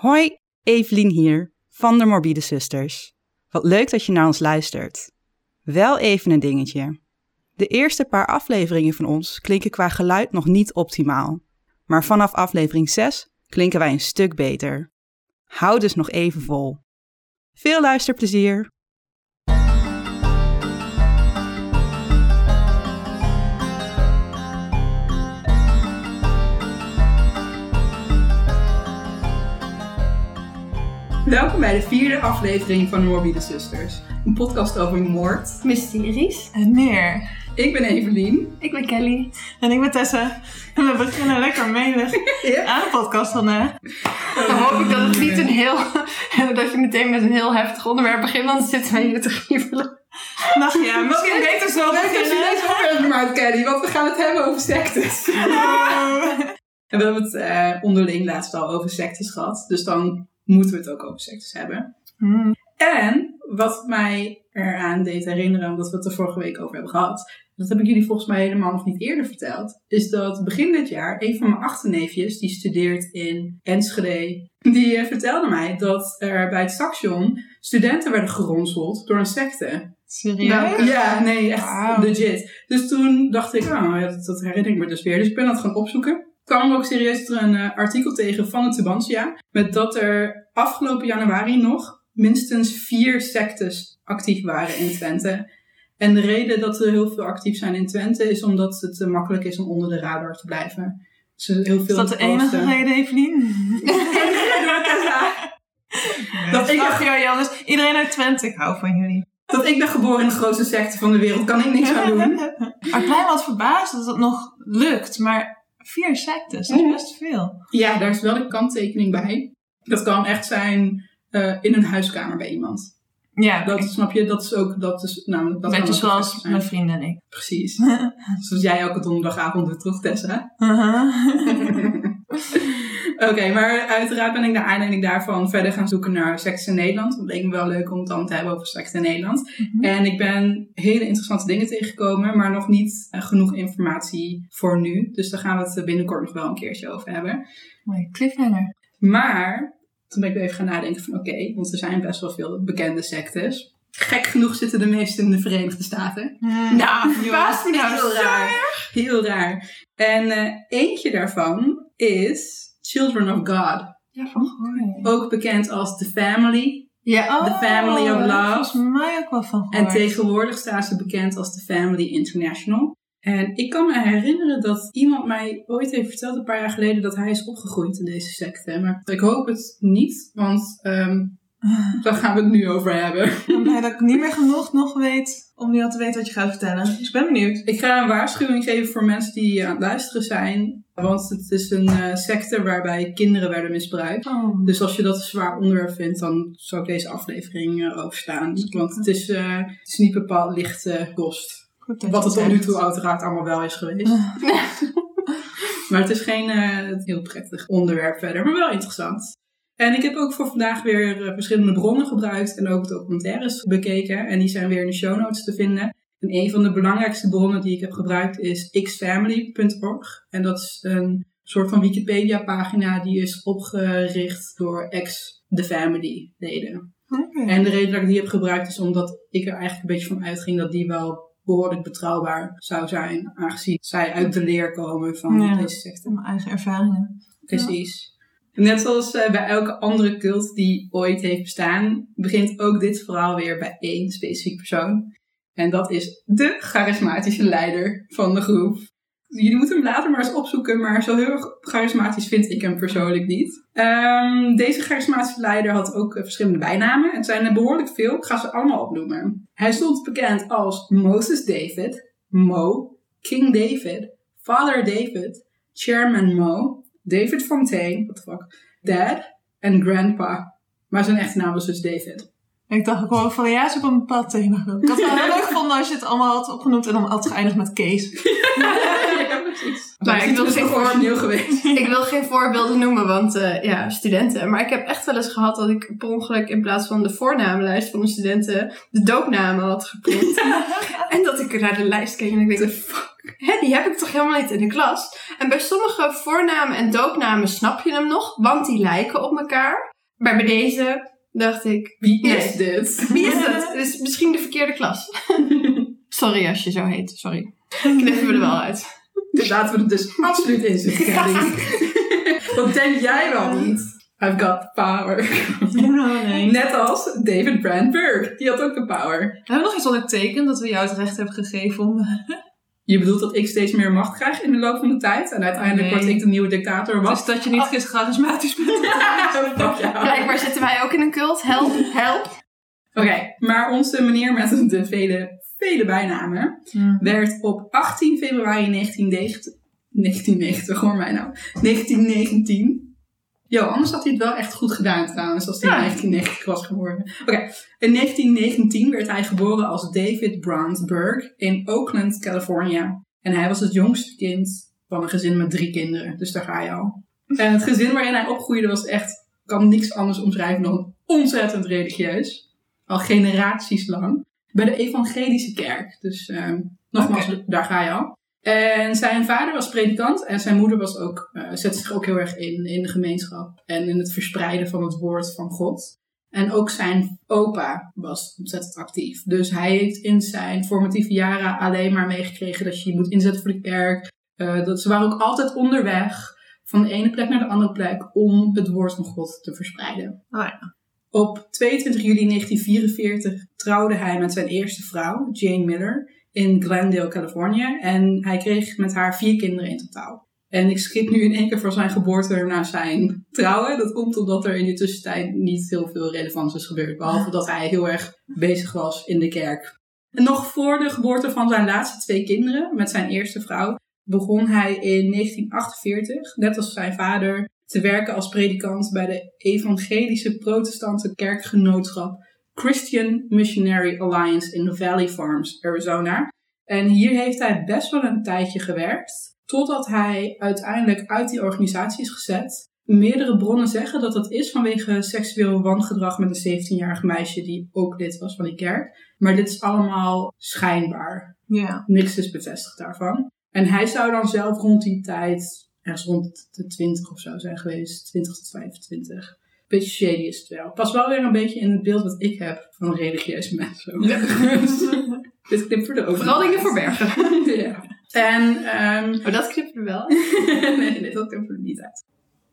Hoi, Evelien hier van de Morbide Zusters. Wat leuk dat je naar ons luistert. Wel even een dingetje. De eerste paar afleveringen van ons klinken qua geluid nog niet optimaal. Maar vanaf aflevering 6 klinken wij een stuk beter. Hou dus nog even vol. Veel luisterplezier! Welkom bij de vierde aflevering van de Morbide Zusters. Een podcast over moord. Mysteries. En meer. Ik ben Evelien. Ik ben Kelly. En ik ben Tessa. En we beginnen lekker menig Ja. aan de podcast vandaag. Dan hoop ik dat het niet een heel... dat je meteen met een heel heftig onderwerp begint, want dan zitten wij hier te grievelen. Nou ja, misschien beter zo Leuk dat je beginnen. deze onderwerp maakt, Kelly, want we gaan het hebben over sectes. En we hebben het eh, onderling laatst al over sectes gehad. Dus dan moeten we het ook over sectes hebben. Hmm. En wat mij eraan deed herinneren, omdat we het er vorige week over hebben gehad. Dat heb ik jullie volgens mij helemaal nog niet eerder verteld. Is dat begin dit jaar een van mijn achterneefjes, die studeert in Enschede. Die eh, vertelde mij dat er bij het station studenten werden geronseld door een secte. Serieus? Ja, nee, echt Wauw. legit. Dus toen dacht ik, oh, dat, dat herinner ik me dus weer. Dus ik ben dat gaan opzoeken. Kwam ook serieus er een eh, artikel tegen van het Tubantia. Met dat er afgelopen januari nog minstens vier sectes actief waren in Twente. En de reden dat er heel veel actief zijn in Twente is omdat het makkelijk is om onder de radar te blijven. Dus heel veel Is dat de enige reden, Evelien? Dat ik- Ach, ja, ja, dus iedereen uit Twente, ik hou van jullie. Dat ik ben geboren in de grootste secte van de wereld, kan ik niks aan doen. Maar ik ben wat verbaasd dat het nog lukt, maar vier sectes, dat is best veel. Ja, daar is wel een kanttekening bij. Dat kan echt zijn eh, in een huiskamer bij iemand. Ja, Dat snap je, dat is ook, dat is namelijk, dat beetje zoals mijn vrienden en ik. Precies. Zoals jij elke donderdagavond doet, toch Tessa? Oké, maar uiteraard ben ik naar aanleiding daarvan verder gaan zoeken naar sectes in Nederland. Het leek me wel leuk om het dan te hebben over sectes in Nederland. Mhm. En ik ben hele interessante dingen tegengekomen, maar nog niet eh, genoeg informatie voor nu. Dus daar gaan we het binnenkort nog wel een keertje over hebben. Mooie cliffhanger. Maar toen ben ik weer even gaan nadenken van oké, want er zijn best wel veel bekende sectes. Gek genoeg zitten de meeste in de Verenigde Staten. Nou, me nou, heel raar. Heel raar. En eh, eentje daarvan is Children of God. Ja, van gehoord. Ook bekend als The Family. Ja, The Family of Love. Volgens mij ook wel van En gehoord. tegenwoordig staan ze bekend als The Family International. En ik kan me herinneren dat iemand mij ooit heeft verteld, een paar jaar geleden, dat hij is opgegroeid in deze secte. Maar ik hoop het niet, want ehm, daar gaan we het nu over hebben. Ik ben blij dat ik niet meer genoeg nog weet om nu al te weten wat je gaat vertellen. Dus ik ben benieuwd. Ik ga een waarschuwing geven voor mensen die aan het luisteren zijn. Want het is een secte waarbij kinderen werden misbruikt. Oh. Dus als je dat een zwaar onderwerp vindt, dan zou ik deze aflevering eh, overstaan. Want het is, het is niet bepaald licht eh, kost. Wat het tot nu toe uiteraard allemaal wel is geweest. maar het is geen eh, heel prettig onderwerp verder, maar wel interessant. En ik heb ook voor vandaag weer verschillende bronnen gebruikt en ook documentaires bekeken. En die zijn weer in de show notes te vinden. En een van de belangrijkste bronnen die ik heb gebruikt is xfamily.org. En dat is een soort van Wikipedia-pagina die is opgericht door ex-The Family leden. Oké. En de reden dat ik die heb gebruikt is omdat ik er eigenlijk een beetje van uitging dat die wel behoorlijk betrouwbaar zou zijn. Aangezien zij uit de leer komen van Ja. deze secte. Mijn eigen ervaringen. Precies. Net zoals eh, bij elke andere cult die ooit heeft bestaan, begint ook dit verhaal weer bij één specifiek persoon. En dat is de charismatische leider van de groep. Jullie moeten hem later maar eens opzoeken, maar zo heel charismatisch vind ik hem persoonlijk niet. Ehm, deze charismatische leider had ook eh, verschillende bijnamen. Het zijn er behoorlijk veel, ik ga ze allemaal opnoemen. Hij stond bekend als Moses David, Mo, King David, Father David, Chairman Mo, David Fontaine, what the fuck, Dad en Grandpa. Maar zijn echte naam was dus David. Ik dacht ook wel van ja, ze hebben een bepaald thema. Ik had het wel heel leuk gevonden als je het allemaal had opgenoemd en dan had geëindigd met Kees. ja, precies. Maar Maar ik wil geen toch origineel geweest. Ik wil geen voorbeelden noemen, want eh, ja, studenten. Maar ik heb echt wel eens gehad dat ik per ongeluk in plaats van de voornamenlijst van de studenten de doopnamen had geprint. en dat ik naar de lijst keek en ik dacht, fuck. hè, die heb ik toch helemaal niet in de klas? En bij sommige voornamen en doopnamen snap je hem nog, want die lijken op elkaar. Maar bij deze dacht ik, Wie Nee. is dit? wie is dat? Het is misschien de verkeerde klas. Sorry als je zo heet, sorry. Knippen we er wel uit. Dus laten we er dus absoluut in zitten. Wat denk jij wel niet? I've got power. Oh, nee. Net als David Brandberg. Die had ook de power. Hebben we nog iets ondertekend dat we jou het recht hebben gegeven om... Je bedoelt dat ik steeds meer macht krijg in de loop van de tijd. En uiteindelijk Nee. word ik de nieuwe dictator. Wat? Dus dat je niet oh. charismatisch bent. Fuck jou. Blijkbaar zitten wij ook in een cult. Help, help. Oké, maar onze meneer met de vele, vele bijnamen werd op 18 februari 1990, 1990, hoor mij nou, 1919. Jo, anders had hij het wel echt goed gedaan trouwens, als hij in Ja. 1990 was geboren. Oké, in 1919 werd hij geboren als David Brandberg in Oakland, California. En hij was het jongste kind van een gezin met drie kinderen, dus daar ga je al. En het gezin waarin hij opgroeide was echt, kan niks anders omschrijven dan ontzettend religieus. Al generaties lang. Bij de evangelische kerk. Dus ehm, nogmaals, daar ga je al. En zijn vader was predikant en zijn moeder was ook, eh, zette zich ook heel erg in, in de gemeenschap en in het verspreiden van het woord van God. En ook zijn opa was ontzettend actief. Dus hij heeft in zijn formatieve jaren alleen maar meegekregen dat je je moet inzetten voor de kerk. Eh, dat, ze waren ook altijd onderweg van de ene plek naar de andere plek om het woord van God te verspreiden. Oh ja. Op 22 juli 1944 trouwde hij met zijn eerste vrouw, Jane Miller, in Glendale, Californië. En hij kreeg met haar vier kinderen in totaal. En ik skip nu in één keer voor zijn geboorte naar zijn trouwen. Dat komt omdat er in die tussentijd niet heel veel relevants is gebeurd. Behalve dat hij heel erg bezig was in de kerk. En nog voor de geboorte van zijn laatste twee kinderen, met zijn eerste vrouw, begon hij in 1948, net als zijn vader, te werken als predikant bij de evangelische protestantse kerkgenootschap Christian Missionary Alliance in Valley Farms, Arizona. En hier heeft hij best wel een tijdje gewerkt, totdat hij uiteindelijk uit die organisatie is gezet. Meerdere bronnen zeggen dat dat is vanwege seksueel wangedrag met een 17-jarig meisje die ook lid was van die kerk. Maar dit is allemaal schijnbaar. Ja. Niks is bevestigd daarvan. En hij zou dan zelf rond die tijd, ergens rond de 20 of zo zijn geweest, 20 tot 25. Beetje shady is het wel. Pas wel weer een beetje in het beeld wat ik heb van religieuze mensen. Dit knippen we er ook Vooral nog dingen verbergen. ja. En, ehm Maar dat knippen we wel. nee, nee, dat knippen we niet uit.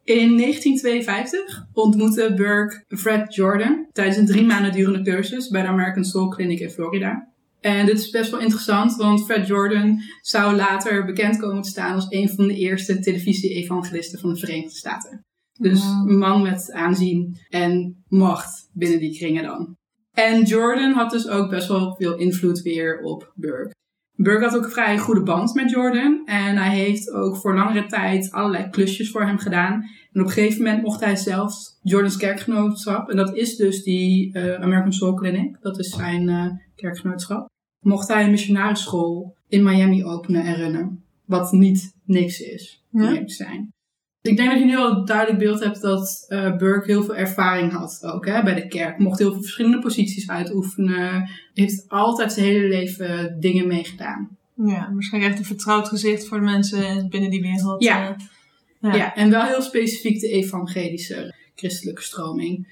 In 1952 ontmoette Burke Fred Jordan tijdens een drie maanden durende cursus bij de American Soul Clinic in Florida. En dit is best wel interessant, want Fred Jordan zou later bekend komen te staan als een van de eerste televisie-evangelisten van de Verenigde Staten. Dus een man met aanzien en macht binnen die kringen dan. En Jordan had dus ook best wel veel invloed weer op Burke. Burke had ook een vrij goede band met Jordan. En hij heeft ook voor langere tijd allerlei klusjes voor hem gedaan. En op een gegeven moment mocht hij zelf Jordans kerkgenootschap. En dat is dus die eh, American Soul Clinic. Dat is zijn eh, kerkgenootschap. Mocht hij een missionarisschool in Miami openen en runnen. Wat niet niks is, om Ja. eerlijk te zijn. Ik denk dat je nu al een duidelijk beeld hebt dat eh, Burke heel veel ervaring had ook hè, bij de kerk. Mocht heel veel verschillende posities uitoefenen. Heeft altijd zijn hele leven dingen meegedaan. Ja, waarschijnlijk echt een vertrouwd gezicht voor de mensen binnen die wereld. Ja. eh. Ja. Ja. en wel heel specifiek de evangelische christelijke stroming.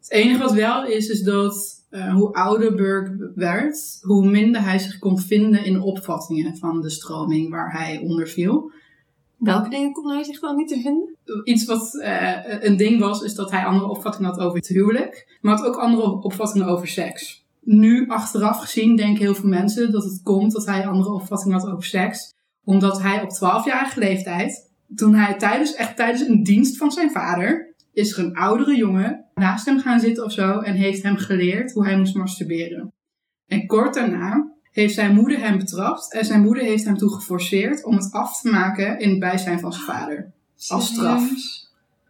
Het enige wat wel is, is dat eh, hoe ouder Burke werd, hoe minder hij zich kon vinden in de opvattingen van de stroming waar hij onder viel. Welke dingen kon hij zich dan niet te vinden? Iets wat eh, een ding was, is dat hij andere opvattingen had over het huwelijk, maar had ook andere opvattingen over seks. Nu, achteraf gezien, denken heel veel mensen dat het komt dat hij andere opvattingen had over seks, omdat hij op 12-jarige leeftijd, toen hij tijdens, echt tijdens een dienst van zijn vader, is er een oudere jongen naast hem gaan zitten of zo en heeft hem geleerd hoe hij moest masturberen. En kort daarna heeft zijn moeder hem betrapt en zijn moeder heeft hem toe geforceerd om het af te maken in het bijzijn van zijn vader. Als straf.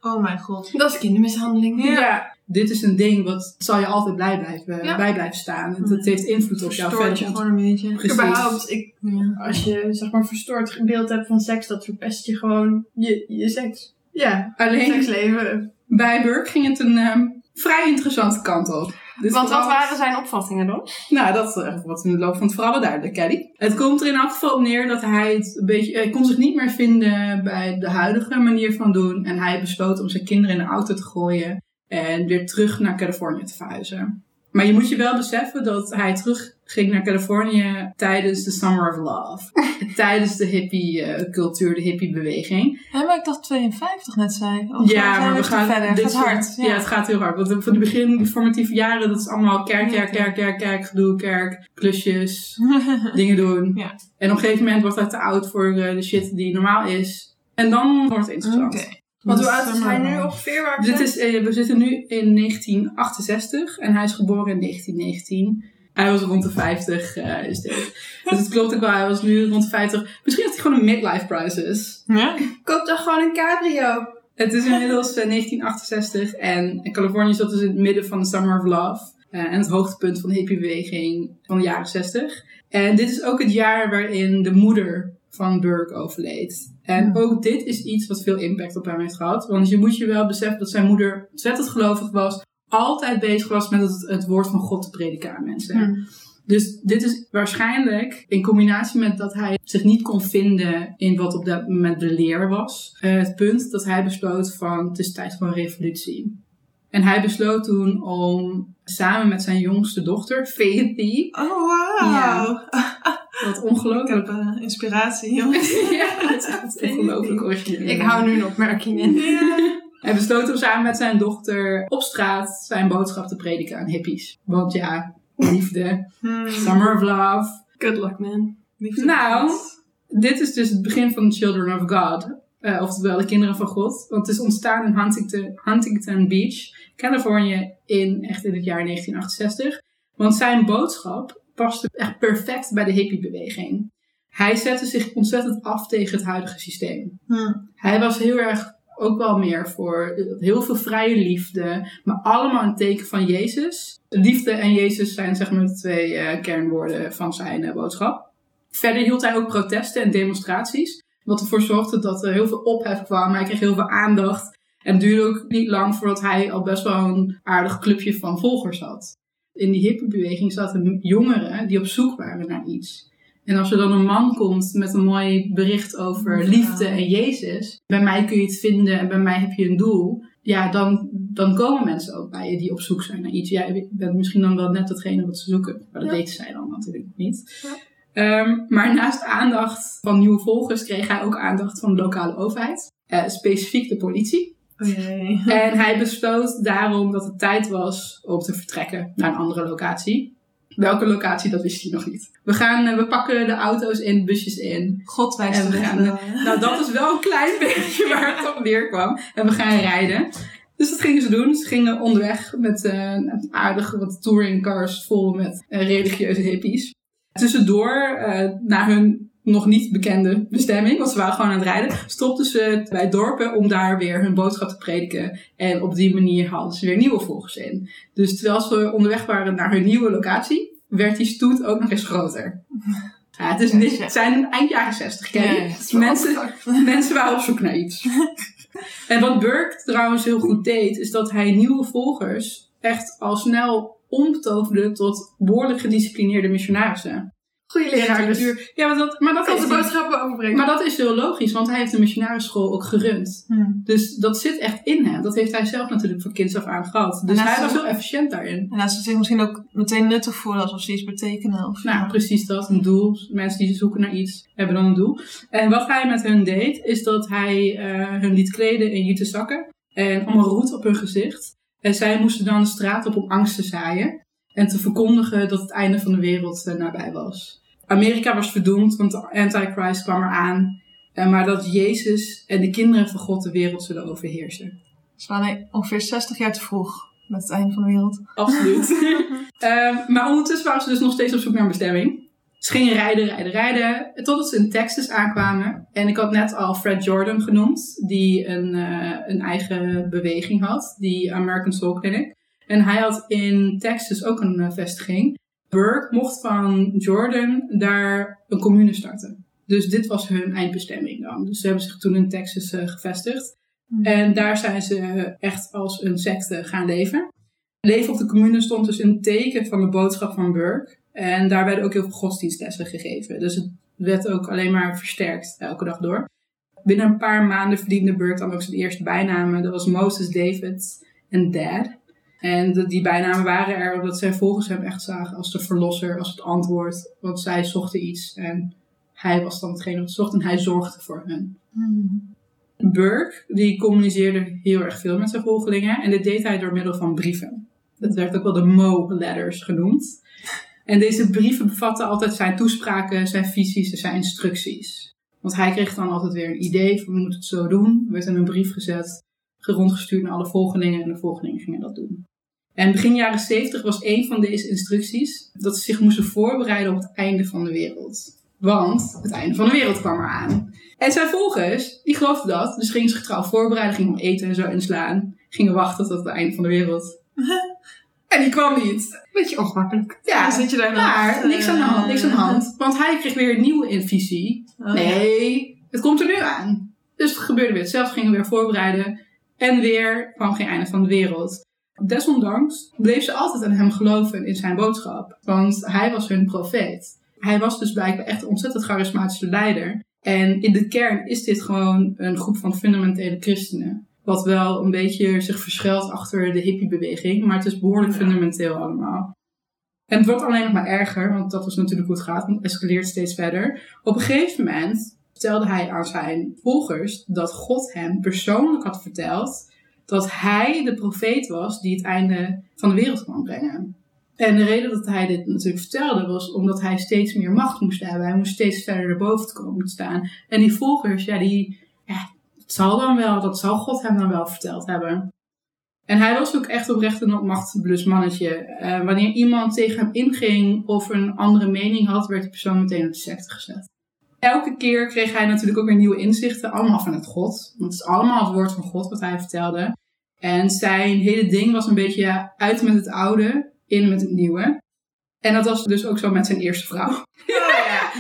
Oh mijn god. Dat is kindermishandeling. Ja. dit is een ding wat zal je altijd blij blijven, Ja. bij blijven staan. Het, het heeft invloed op jou Verstoort je verder. gewoon een beetje. Precies. Überhaupt, ik, Ja. als je zeg maar verstoord beeld hebt van seks, dat verpest je gewoon je, je seks. Ja, Alleen seksleven. bij Burke ging het een ehm, vrij interessante kant op. Dit Want wat waren zijn opvattingen dan? Nou, dat wordt in de loop van het verhaal wel duidelijk, Kelly. Het komt er in elk geval op neer dat hij het een beetje... Hij kon zich niet meer vinden bij de huidige manier van doen. En hij besloot om zijn kinderen in de auto te gooien. En weer terug naar Californië te verhuizen. Maar je moet je wel beseffen dat hij terug ging naar Californië tijdens de Summer of Love. tijdens de hippie-cultuur, de hippie-beweging. Ja, maar ik dacht 52 net zei. Of Ja, maar we gaan. verder. dit Gaat hard. Ja. het gaat heel hard. Want van de begin, formatieve jaren, dat is allemaal kerk, kerk, kerk, kerk, kerk, gedoe, kerk, klusjes, dingen doen. Ja. En op een gegeven moment wordt hij te oud voor eh, de shit die normaal is. En dan wordt het interessant. Want hoe oud is hij nu ongeveer? Waar we Dit is, eh, we zitten nu in 1968 en hij is geboren in 1919. Hij was rond de 50, eh, is dit. Dus het klopt ook wel, hij was nu rond de 50. Misschien had hij gewoon een midlife crisis. Ja? Koop dan gewoon een cabrio. Het is inmiddels eh, 1968 en Californië zat dus in het midden van de Summer of Love. eh, en het hoogtepunt van de hippiebeweging van de jaren 60. En dit is ook het jaar waarin de moeder van Burke overleed. En ook dit is iets wat veel impact op hem heeft gehad. Want je moet je wel beseffen dat zijn moeder ontzettend gelovig was. Altijd bezig was met het, het woord van God te prediken aan mensen. Dus dit is waarschijnlijk in combinatie met dat hij zich niet kon vinden in wat op dat moment de leer was. eh, het punt dat hij besloot van het is tijd voor een revolutie. En hij besloot toen om samen met zijn jongste dochter, Faithy, Oh. Ja. wat Ik ongelooflijk. heb eh, inspiratie, jongens. ja, het is echt ongelooflijk origineel. Ik hou nu een opmerking in. Hij besloot om samen met zijn dochter op straat zijn boodschap te prediken aan hippies. Want ja, liefde, Hmm. summer of love, Good luck, man. Liefde Nou. Dit is dus het begin van Children of God. eh, oftewel de kinderen van God. Want het is ontstaan in Huntington, Huntington Beach, Californië, in, echt in het jaar 1968. Want zijn boodschap paste echt perfect bij de hippiebeweging. Hij zette zich ontzettend af tegen het huidige systeem. Hmm. Hij was heel erg ook wel meer voor eh, heel veel vrije liefde, maar allemaal een teken van Jezus. Liefde en Jezus zijn zeg maar de twee eh, kernwoorden van zijn eh, boodschap. Verder hield hij ook protesten en demonstraties, wat ervoor zorgde dat er heel veel ophef kwam. Hij kreeg heel veel aandacht en het duurde ook niet lang voordat hij al best wel een aardig clubje van volgers had. In die hippiebeweging zaten jongeren die op zoek waren naar iets. En als er dan een man komt met een mooi bericht over liefde en Jezus, bij mij kun je het vinden en bij mij heb je een doel, ja, dan, dan komen mensen ook bij je die op zoek zijn naar iets. Jij bent misschien dan wel net datgene wat ze zoeken, maar dat Ja. weten zij dan natuurlijk niet. Ja. Ehm, maar naast aandacht van nieuwe volgers kreeg hij ook aandacht van de lokale overheid, eh, specifiek de politie. Oh jee. En hij besloot daarom dat het tijd was om te vertrekken naar een andere locatie. Welke locatie, dat wist hij nog niet. We, gaan, eh, we pakken de auto's in, busjes in. God wijst En we gaan- wel, hè? Nou, dat is wel een klein beetje waar het op neerkwam. En we gaan rijden. Dus dat gingen ze doen. Ze gingen onderweg met eh aardige wat touringcars vol met eh, religieuze hippies. Tussendoor, eh, naar hun nog niet bekende bestemming, want ze waren gewoon aan het rijden, stopten ze bij dorpen om daar weer hun boodschap te prediken. En op die manier hadden ze weer nieuwe volgers in. Dus terwijl ze onderweg waren naar hun nieuwe locatie, werd die stoet ook nog eens groter. Ja, het, is niet, het zijn eind jaren 60, ken je? Ja, Mensen, mensen waren op zoek naar iets. en wat Burke trouwens heel goed deed, is dat hij nieuwe volgers echt al snel omtoverde tot behoorlijk gedisciplineerde missionarissen. Goeie leraar dus. Ja, maar dat, maar dat, Kan de boodschappen overbrengen. maar dat is heel logisch, want hij heeft een missionarisschool ook gerund. Hmm. Dus dat zit echt in hem. Dat heeft hij zelf natuurlijk van kinds af aan gehad. Dus hij was heel efficiënt daarin. En laat ze zich misschien ook meteen nuttig voelen alsof ze iets betekenen. Of Nou, precies dat. Een doel. Mensen die zoeken naar iets, hebben dan een doel. En wat hij met hun deed, is dat hij eh, hun liet kleden in jute zakken. En allemaal roet op hun gezicht. En zij moesten dan de straat op om angst te zaaien. En te verkondigen dat het einde van de wereld eh, nabij was. Amerika was verdoemd, want de Antichrist kwam eraan. Eh, maar dat Jezus en de kinderen van God de wereld zullen overheersen. Ze waren ongeveer 60 jaar te vroeg met het einde van de wereld. Absoluut. Ehm, maar ondertussen waren ze dus nog steeds op zoek naar een bestemming. Ze gingen rijden, rijden, rijden. Totdat ze in Texas aankwamen. En ik had net al Fred Jordan genoemd. Die een, eh, een eigen beweging had. Die American Soul Clinic. En hij had in Texas ook een eh, vestiging. Burke mocht van Jordan daar een commune starten. Dus dit was hun eindbestemming dan. Dus ze hebben zich toen in Texas eh, gevestigd. En daar zijn ze echt als een secte gaan leven. Leven op de commune stond dus een teken van de boodschap van Burke. En daar werden ook heel veel godsdienstlessen gegeven. Dus het werd ook alleen maar versterkt elke dag door. Binnen een paar maanden verdiende Burke dan ook zijn eerste bijnamen. Dat was Moses David en Dad. En de- die bijnamen waren er omdat zijn volgers hem echt zagen als de verlosser, als het antwoord. Want zij zochten iets en hij was dan hetgene wat zocht en hij zorgde voor hen. Burke, die communiceerde heel erg veel met zijn volgelingen. En dit deed hij door middel van brieven. Dat werd ook wel de Mo-letters genoemd. En deze brieven bevatten altijd zijn toespraken, zijn visies en zijn instructies. Want hij kreeg dan altijd weer een idee van we moeten het zo doen. Er werd in een brief gezet, rondgestuurd naar alle volgelingen en de volgelingen gingen dat doen. En begin jaren 70 was een van deze instructies dat ze zich moesten voorbereiden op het einde van de wereld. Want het einde van de wereld kwam eraan. En zijn volgers, die geloofden dat. Dus gingen zich trouw voorbereiden, gingen om eten en zo inslaan. Gingen wachten tot het einde van de wereld. en die kwam niet. Beetje ongemakkelijk. Ja, Dan zit je daar maar niks aan de hand, niks aan de hand. Want hij kreeg weer een nieuwe invisie. Oh, Nee, het komt er nu aan. Dus het gebeurde weer hetzelfde, gingen we weer voorbereiden. En weer kwam geen einde van de wereld. Desondanks bleef ze altijd aan hem geloven in zijn boodschap. Want hij was hun profeet. Hij was dus blijkbaar echt een ontzettend charismatische leider. En in de kern is dit gewoon een groep van fundamentele christenen. Wat wel een beetje zich verschuilt achter de hippiebeweging. Maar het is behoorlijk fundamenteel allemaal. En het wordt alleen nog maar erger, want dat is natuurlijk hoe het gaat. Het escaleert steeds verder. Op een gegeven moment vertelde hij aan zijn volgers dat God hem persoonlijk had verteld dat hij de profeet was die het einde van de wereld kwam brengen. En de reden dat hij dit natuurlijk vertelde was omdat hij steeds meer macht moest hebben. Hij moest steeds verder erboven te komen te staan. En die volgers, ja, die, ja, het zal dan wel, dat zal God hem dan wel verteld hebben. En hij was ook echt oprecht een machteloos mannetje. Eh, wanneer iemand tegen hem inging of een andere mening had, werd die persoon meteen op de secte gezet. Elke keer kreeg hij natuurlijk ook weer nieuwe inzichten, allemaal vanuit God. Want het is allemaal het woord van God wat hij vertelde. En zijn hele ding was een beetje ja, uit met het oude, in met het nieuwe. En dat was dus ook zo met zijn eerste vrouw. ja.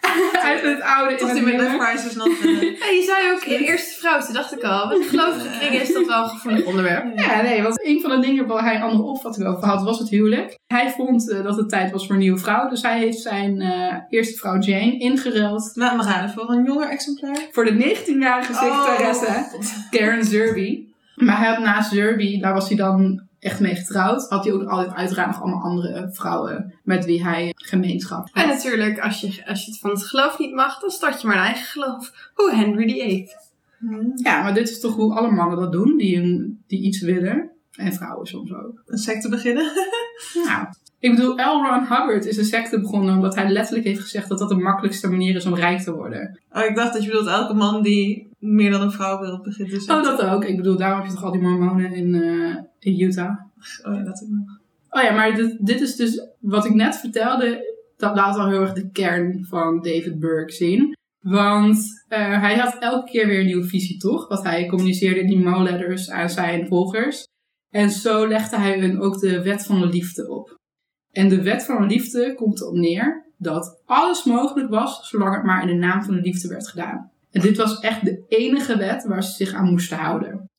uit met het oude, in Tot het die met nieuwe. Crisis nog. eh, Ja, je zei ook in eerste vrouw, toen dacht ik al. Met gelovige kringen is dat wel een gevoelig onderwerp. Ja, nee, want een van de dingen waar hij een andere opvatting over had, was het huwelijk. Hij vond eh, dat het tijd was voor een nieuwe vrouw. Dus hij heeft zijn eh, eerste vrouw Jane ingeruild Laat me raden, voor een jonger exemplaar. voor de 19-jarige secretaresse Karen Zerby. Maar hij had naast Zerby, daar was hij dan echt mee getrouwd, had hij ook altijd uiteraard nog allemaal andere vrouwen met wie hij gemeenschap En had. natuurlijk, als je, als je het van het geloof niet mag, dan start je maar een eigen geloof. Hoe Henry VIII. Ja, maar dit is toch hoe alle mannen dat doen, die, een, die iets willen. En vrouwen soms ook. Een secte beginnen. Nou, ik bedoel, L. Ron Hubbard is een secte begonnen omdat hij letterlijk heeft gezegd dat dat de makkelijkste manier is om rijk te worden. Oh, ik dacht dat je bedoelt elke man die meer dan een vrouw wil begint te Oh, dat ook. Ik bedoel, daarom heb je toch al die mormonen in, eh, in Utah. Oh ja, dat ook nog. Oh ja, maar dit, dit is dus wat ik net vertelde. Dat laat al heel erg de kern van David Burke zien. Want eh, hij had elke keer weer een nieuwe visie, toch? Wat hij communiceerde in die Mo-letters aan zijn volgers. En zo legde hij hun ook de wet van de liefde op. En de wet van de liefde komt erop neer dat alles mogelijk was, zolang het maar in de naam van de liefde werd gedaan. En dit was echt de enige wet waar ze zich aan moesten houden.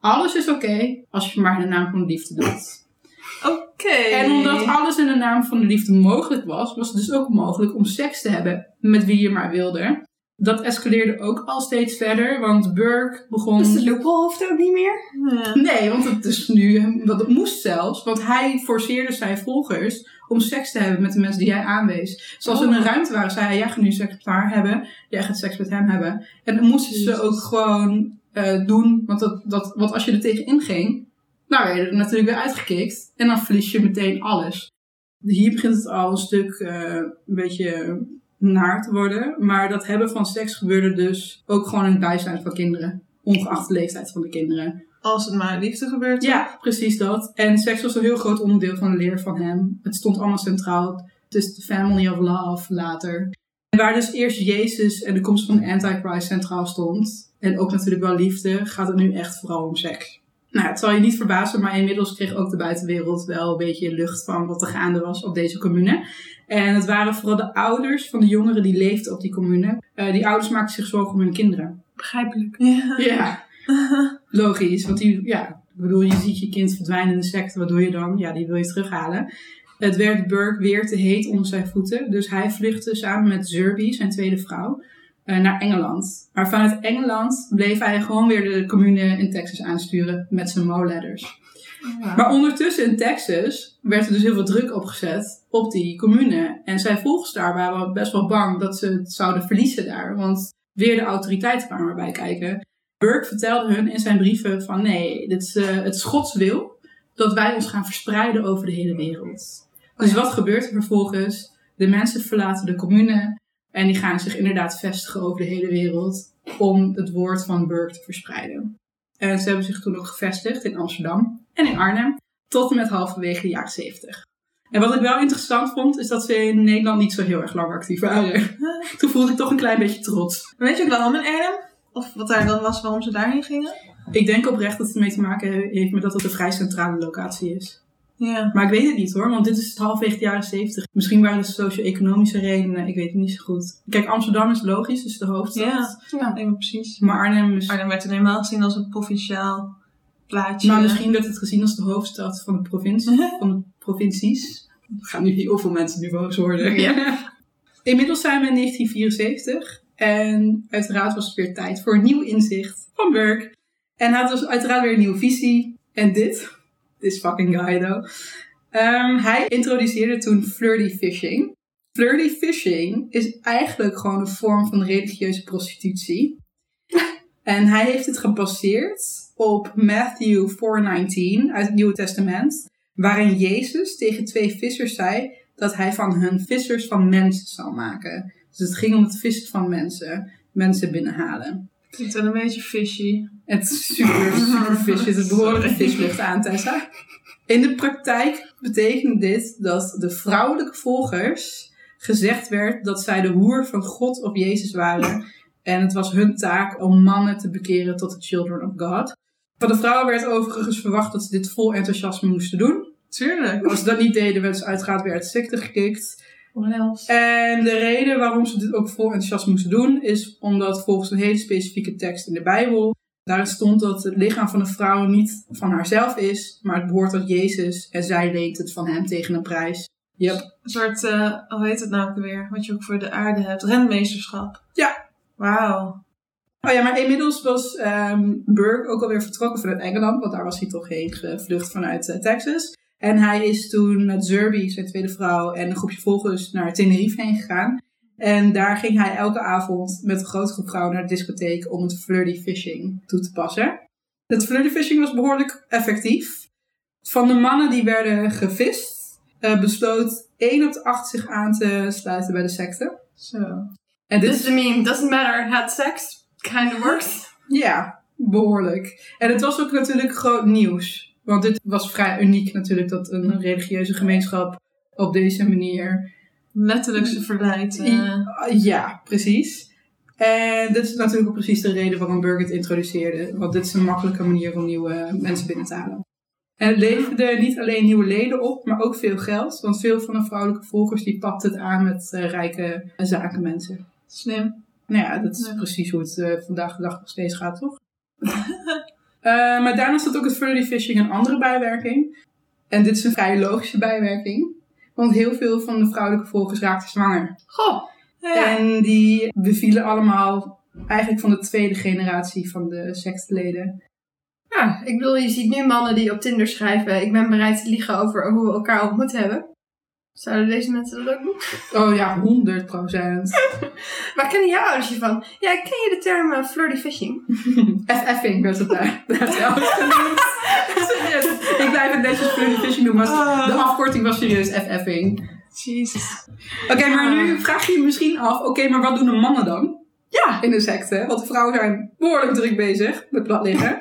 Alles is oké als je maar in de naam van de liefde doet. Oké. En omdat alles in de naam van de liefde mogelijk was, was het dus ook mogelijk om seks te hebben met wie je maar wilde. Dat escaleerde ook al steeds verder, want Burke begon... Dus de loophole hoeft ook niet meer? Ja. Nee, want het is nu, want het moest zelfs, want hij forceerde zijn volgers om seks te hebben met de mensen die hij aanwees. Zoals ze in een ruimte waren, zei hij, jij gaat nu seks met haar hebben, jij gaat seks met hem hebben. En dan moesten ze ook gewoon eh, doen, want, dat, dat, want als je er tegen inging, nou werd je er natuurlijk weer uitgekikt. En dan verlies je meteen alles. Hier begint het al een stuk eh, een beetje naar te worden. Maar dat hebben van seks gebeurde dus ook gewoon in het bijzijn van kinderen. Ongeacht de leeftijd van de kinderen. Als het maar liefde gebeurt. Ja, precies dat. En seks was een heel groot onderdeel van de leer van hem. Het stond allemaal centraal. Het is de family of love later. En waar dus eerst Jezus en de komst van de Antichrist centraal stond. En ook natuurlijk wel liefde, gaat het nu echt vooral om seks. Nou, het zal je niet verbazen, maar inmiddels kreeg ook de buitenwereld wel een beetje lucht van wat er gaande was op deze commune. En het waren vooral de ouders van de jongeren die leefden op die commune. Eh, die ouders maakten zich zorgen om hun kinderen. Begrijpelijk. Ja. Ja, logisch. Want die, ja, Ik bedoel, je ziet je kind verdwijnen in de secte, wat doe je dan? Ja, die wil je terughalen. Het werd Burke weer te heet onder zijn voeten. Dus hij vluchtte samen met Zerby, zijn tweede vrouw, eh, naar Engeland. Maar vanuit Engeland bleef hij gewoon weer de commune in Texas aansturen met zijn Mo-letters. Maar ondertussen in Texas werd er dus heel veel druk opgezet op die commune. En zijn volgers daar waren best wel bang dat ze het zouden verliezen daar. Want weer de autoriteiten kwamen erbij kijken. Burke vertelde hun in zijn brieven van nee, dit is, eh, het is Gods wil dat wij ons gaan verspreiden over de hele wereld. Dus wat gebeurt er vervolgens? De mensen verlaten de commune en die gaan zich inderdaad vestigen over de hele wereld om het woord van Burke te verspreiden. En ze hebben zich toen ook gevestigd in Amsterdam en in Arnhem tot en met halverwege de jaren 70. En wat ik wel interessant vond, is dat ze in Nederland niet zo heel erg lang actief waren. Toen voelde ik toch een klein beetje trots. Weet je ook waarom in Arnhem? Of wat daar dan was waarom ze daarheen gingen? Ik denk oprecht dat het ermee te maken heeft met dat het een vrij centrale locatie is. Ja. Maar ik weet het niet hoor, want dit is het halfwege de jaren 70. Misschien waren het socio-economische redenen, ik weet het niet zo goed. Kijk, Amsterdam is logisch, is de hoofdstad. Ja, Ja. precies. Maar Arnhem is... Arnhem werd toen helemaal gezien als een provinciaal plaatje. Maar misschien werd het gezien als de hoofdstad van de provincie, van de provincies. Er gaan nu heel veel mensen nu boos worden. Ja. Inmiddels zijn we in 1974 en uiteraard was het weer tijd voor een nieuw inzicht van Burke. En hij had dus uiteraard weer een nieuwe visie. En dit, this fucking guy though. Ehm, hij introduceerde toen flirty fishing. Flirty fishing is eigenlijk gewoon een vorm van religieuze prostitutie. En hij heeft het gebaseerd op Matthew 4:19 uit het Nieuwe Testament, waarin Jezus tegen twee vissers zei dat hij van hun vissers van mensen zal maken. Dus het ging om het vissen van mensen, mensen binnenhalen. Klinkt wel een beetje fishy. Het is super, super is behoorlijke vislucht aan, Tessa. In de praktijk betekent dit dat de vrouwelijke volgers gezegd werd dat zij de hoer van God of Jezus waren. En het was hun taak om mannen te bekeren tot de children of God. Van de vrouwen werd overigens verwacht dat ze dit vol enthousiasme moesten doen. Tuurlijk. Als ze dat niet deden, werden ze uiteraard weer uit secte gekikt. En de reden waarom ze dit ook vol enthousiasme moesten doen, is omdat volgens een hele specifieke tekst in de Bijbel, daarin stond dat het lichaam van een vrouw niet van haarzelf is, maar het behoort tot Jezus en zij leent het van hem tegen een prijs. Yep. Een soort, eh hoe heet het nou weer? Wat je ook voor de aarde hebt. Renmeesterschap. Ja. Wauw. Oh ja, maar inmiddels was ehm Burke ook alweer vertrokken vanuit Engeland, want daar was hij toch heen gevlucht vanuit eh, Texas. En hij is toen met Zerby, zijn tweede vrouw, en een groepje volgers naar Tenerife heen gegaan. En daar ging hij elke avond met een grote groep vrouwen naar de discotheek om het flirty fishing toe te passen. Het flirty fishing was behoorlijk effectief. Van de mannen die werden gevist, eh, besloot 1 op de 8 zich aan te sluiten bij de secte. Zo. En dit Dus de meme, doesn't matter, had sex, kind of works. Ja, behoorlijk. En het was ook natuurlijk groot nieuws. Want dit was vrij uniek natuurlijk dat een religieuze gemeenschap op deze manier. Letterlijk ze verleidt. eh. Ja, precies. En dit is natuurlijk ook precies de reden waarom Burger het introduceerde. Want dit is een makkelijke manier om nieuwe mensen binnen te halen. En het leverde niet alleen nieuwe leden op, maar ook veel geld. Want veel van de vrouwelijke volgers die pakten het aan met eh, rijke zakenmensen. Slim. Nou ja, dat is Ja. precies hoe het eh, vandaag de dag nog steeds gaat, toch? Maar daarnaast had ook het flirty fishing een andere bijwerking. En dit is een vrij logische bijwerking. Want heel veel van de vrouwelijke volgers raakten zwanger. Goh, Ja. En die bevielen allemaal eigenlijk van de tweede generatie van de sectleden. ja, ik bedoel, je ziet nu mannen die op Tinder schrijven, ik ben bereid te liegen over hoe we elkaar ontmoet hebben. Zouden deze mensen dat ook doen? Oh ja, 100 procent. Waar kennen jouw ouders je van? Ja, ken je de term eh, flirty fishing? FFing werd het daar. genoemd. Serieus. Ik blijf het netjes flirty fishing noemen. maar De afkorting was serieus FFing. Jesus. Oké, maar nu vraag je je misschien af, oké, maar wat doen de mannen dan? Ja. In de secte, want de vrouwen zijn behoorlijk druk bezig met plat liggen.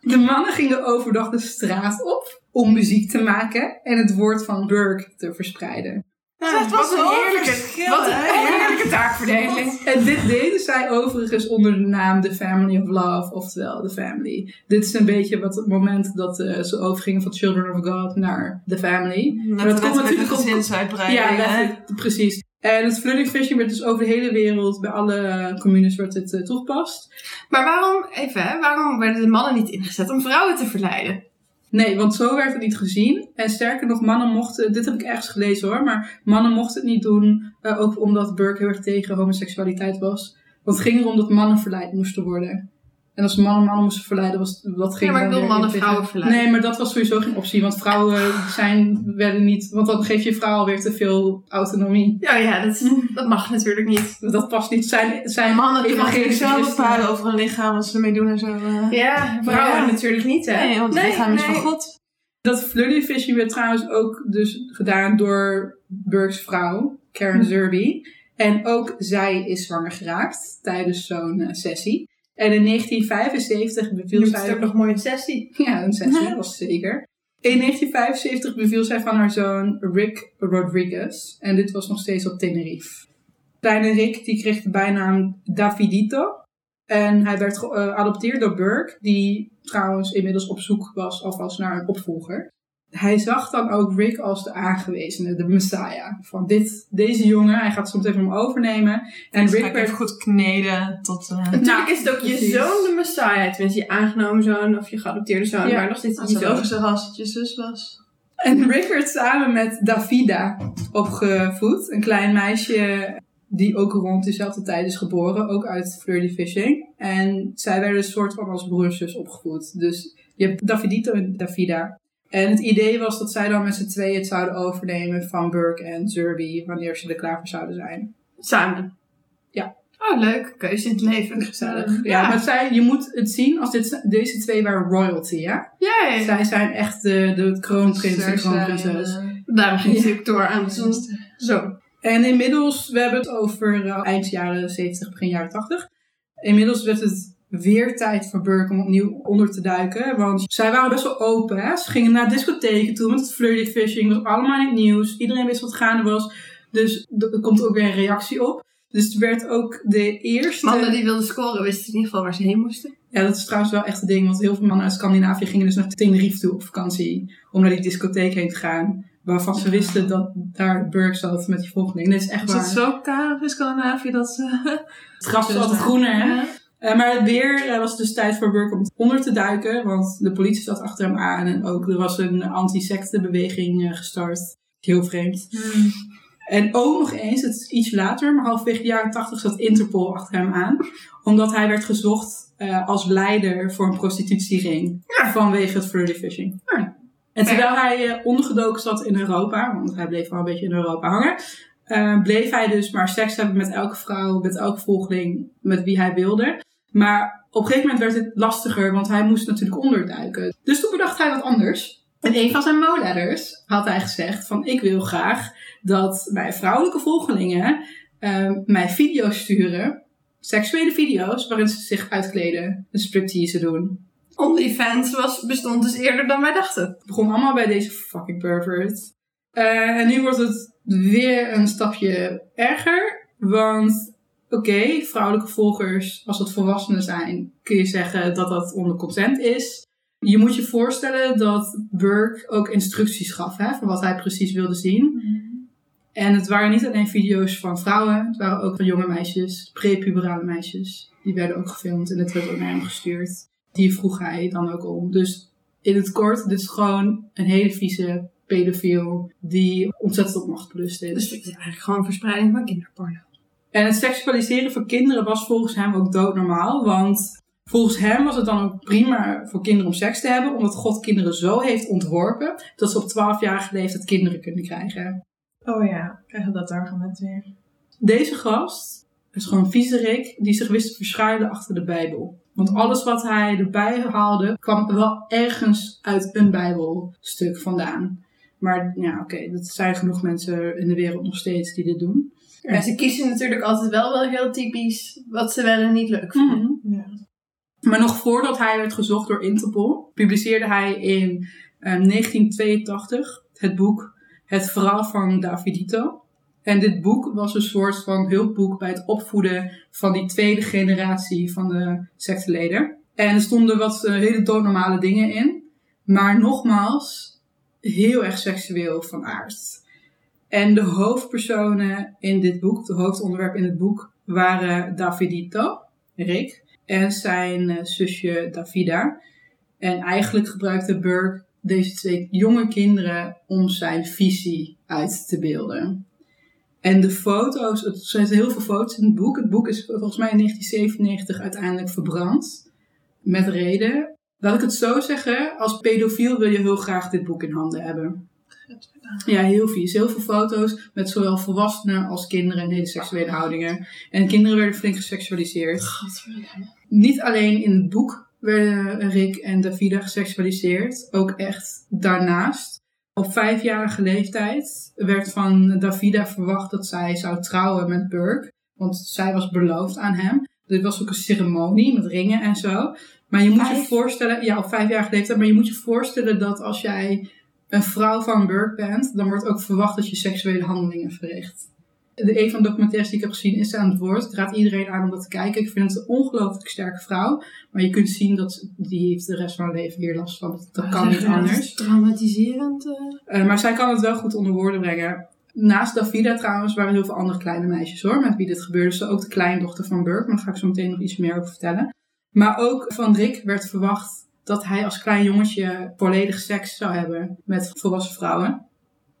De mannen gingen overdag de straat op om muziek te maken en het woord van Burke te verspreiden. Ja, het was wat een heerlijke, wat een heerlijke taakverdeling. En dit deden zij overigens onder de naam The Family of Love, oftewel The Family. Dit is een beetje wat het moment dat eh, ze overgingen van Children of God naar The Family. Maar dat komt natuurlijk op- gezinsuitbreiding. Ja, precies. En het flirting fishing werd dus over de hele wereld, bij alle communes wordt het eh, toegepast. Maar waarom, even hè, waarom werden de mannen niet ingezet om vrouwen te verleiden? Nee, want zo werd het niet gezien. En sterker nog, mannen mochten, dit heb ik ergens gelezen hoor, maar mannen mochten het niet doen, eh, ook omdat Burke heel erg tegen homoseksualiteit was. Want het ging erom dat mannen verleid moesten worden. En als mannen mannen moesten verleiden, was dat ging Ja, maar ik wil weer mannen vrouwen verleiden. Nee, maar dat was sowieso geen optie, want vrouwen zijn, werden niet, want dan geef je vrouw alweer te veel autonomie. Ja, ja, dat, dat mag natuurlijk niet. Dat past niet. Zijn, zijn Mannen kunnen evangelische zelf bepalen over hun lichaam, wat ze ermee doen en zo. eh. Ja, vrouwen Ja. natuurlijk niet, hè? Nee, want het lichaam is van God. Dat flirty werd trouwens ook dus gedaan door Burke's vrouw, Karen Hm. Zerby. En ook zij is zwanger geraakt tijdens zo'n eh, sessie. En in 1975 beviel is het zij... ook nog mooi een sessie. Ja, een sessie, was zeker. In 1975 beviel zij van haar zoon Rick Rodriguez. En dit was nog steeds op Tenerife. Kleine Rick die kreeg de bijnaam Davidito. En hij werd geadopteerd door Burke, die trouwens inmiddels op zoek was alvast naar een opvolger. Hij zag dan ook Rick als de aangewezene, de messiah. Van dit, deze jongen, hij gaat soms even hem overnemen. En Rick werd even goed kneden tot... eh, Natuurlijk Nou, is het ook je zoon de Messiah. Tenminste, je aangenomen zoon of je geadopteerde zoon. Ja. Maar nog steeds niet zo. ook gezegd als het je zus was. En Rick werd samen met Davida opgevoed. Een klein meisje die ook rond dezelfde tijd is geboren. Ook uit Flirty Fishing. En zij werden een soort van als broer en zus opgevoed. Dus je hebt Davidito en Davida. En het idee was dat zij dan met z'n tweeën het zouden overnemen van Burke en Zerby. Wanneer ze er klaar voor zouden zijn. Samen. Ja. Oh, leuk. Keuze in het leven. Gezellig. Ja. Ja, maar zij, je moet het zien als dit, deze twee waren royalty, ja? Ja. Zij zijn echt de, de kroonprins en kroonprinses. eh, Daarom ging ze ook door aan zo'n zoon. En inmiddels, we hebben het over eh, eind jaren 70, begin jaren 80. Inmiddels werd het weer tijd voor Burke om opnieuw onder te duiken. Want zij waren best wel open. Hè? Ze gingen naar discotheken toe met het flirty fishing. was allemaal in het nieuws. Iedereen wist wat gaande was. Dus er komt ook weer een reactie op. Dus het werd ook de eerste... Mannen die wilden scoren wisten in ieder geval waar ze heen moesten. Ja, dat is trouwens wel echt een ding. Want heel veel mannen uit Scandinavië gingen dus naar Tenerife toe op vakantie. Om naar die discotheek heen te gaan. Waarvan ze wisten dat daar Burke zat met die volgeling. Dit is echt Is waar. het zo karig in Scandinavië dat ze... Het gras is altijd groener, hè? Eh, maar het weer eh, was dus tijd voor Burke om onder te duiken. Want de politie zat achter hem aan. En ook er was een anti-secte-beweging eh, gestart. Heel vreemd. Hmm. En ook nog eens, het is iets later, maar halverwege de jaren 80 zat Interpol achter hem aan. Omdat hij werd gezocht als leider voor een prostitutiering. Vanwege het flirty fishing. En terwijl hij ondergedoken zat in Europa, want hij bleef wel een beetje in Europa hangen. bleef hij dus maar seks hebben met elke vrouw, met elke volgeling, met wie hij wilde. Maar op een gegeven moment werd het lastiger, want hij moest natuurlijk onderduiken. Dus toen bedacht hij wat anders. In een van zijn mo-letters had hij gezegd van ik wil graag dat mijn vrouwelijke volgelingen eh, mij video's sturen. Seksuele video's waarin ze zich uitkleden, een striptease doen. OnlyFans was, bestond dus eerder dan wij dachten. Het begon allemaal bij deze fucking pervert. Eh, en nu wordt het weer een stapje erger. Want oké, vrouwelijke volgers, als dat volwassenen zijn, kun je zeggen dat dat onder consent is. Je moet je voorstellen dat Burke ook instructies gaf hè, van wat hij precies wilde zien. En het waren niet alleen video's van vrouwen, het waren ook van jonge meisjes, prepuberale meisjes. Die werden ook gefilmd en het werd ook naar hem gestuurd. Die vroeg hij dan ook om. Dus in het kort, dit is gewoon een hele vieze pedofiel die ontzettend op machtbelust Dus is. dit is eigenlijk gewoon verspreiding van kinderporno. En het seksualiseren van kinderen was volgens hem ook doodnormaal. Want volgens hem was het dan ook prima voor kinderen om seks te hebben. Omdat God kinderen zo heeft ontworpen dat ze op 12-jarige leeftijd kinderen kunnen krijgen. Oh ja, krijgen we dat argument weer. Deze gast is gewoon een viezerik die zich wist te verschuilen achter de Bijbel. Want alles wat hij erbij haalde kwam wel ergens uit een Bijbelstuk vandaan. Maar ja, oké, er zijn genoeg mensen in de wereld nog steeds die dit doen. Ja, ze kiezen natuurlijk altijd wel wel heel typisch wat ze wel en niet leuk vinden. Mhm. Ja. Maar nog voordat hij werd gezocht door Interpol, publiceerde hij in eh, 1982 het boek Het Verhaal van Davidito. En dit boek was een soort van hulpboek bij het opvoeden van die tweede generatie van de secteleden. En er stonden wat eh, hele doodnormale dingen in. Maar nogmaals, heel erg seksueel van aard. En de hoofdpersonen in dit boek, de hoofdonderwerpen in het boek, waren Davidito, Rick, en zijn eh, zusje Davida. En eigenlijk gebruikte Burke deze twee jonge kinderen om zijn visie uit te beelden. En de foto's, het zijn heel veel foto's in het boek. Het boek is volgens mij in 1997 uiteindelijk verbrand. Met reden. Laat ik het zo zeggen, als pedofiel wil je heel graag dit boek in handen hebben. Ja, heel vies. Heel veel foto's met zowel volwassenen als kinderen en hele seksuele houdingen. En kinderen werden flink geseksualiseerd. Godverdomme. Niet alleen in het boek werden Rick en Davida geseksualiseerd, ook echt daarnaast. Op vijfjarige leeftijd werd van Davida verwacht dat zij zou trouwen met Burke, want zij was beloofd aan hem. Er was ook een ceremonie met ringen en zo. Maar je moet je voorstellen, ja, op vijfjarige leeftijd, maar je moet je voorstellen dat als jij een vrouw van Burke bent, dan wordt ook verwacht dat je seksuele handelingen verricht. De een van de documentaires die ik heb gezien is aan het woord. Ik raad iedereen aan om dat te kijken. Ik vind het een ongelooflijk sterke vrouw. Maar je kunt zien dat die heeft de rest van haar leven hier last van. Dat, dat kan niet anders. is traumatiserend. Eh, maar zij kan het wel goed onder woorden brengen. Naast Davida trouwens waren heel veel andere kleine meisjes hoor, met wie dit gebeurde. Zo ook de kleindochter van Burke, maar daar ga ik zo meteen nog iets meer over vertellen. Maar ook van Rick werd verwacht dat hij als klein jongetje volledig seks zou hebben met volwassen vrouwen.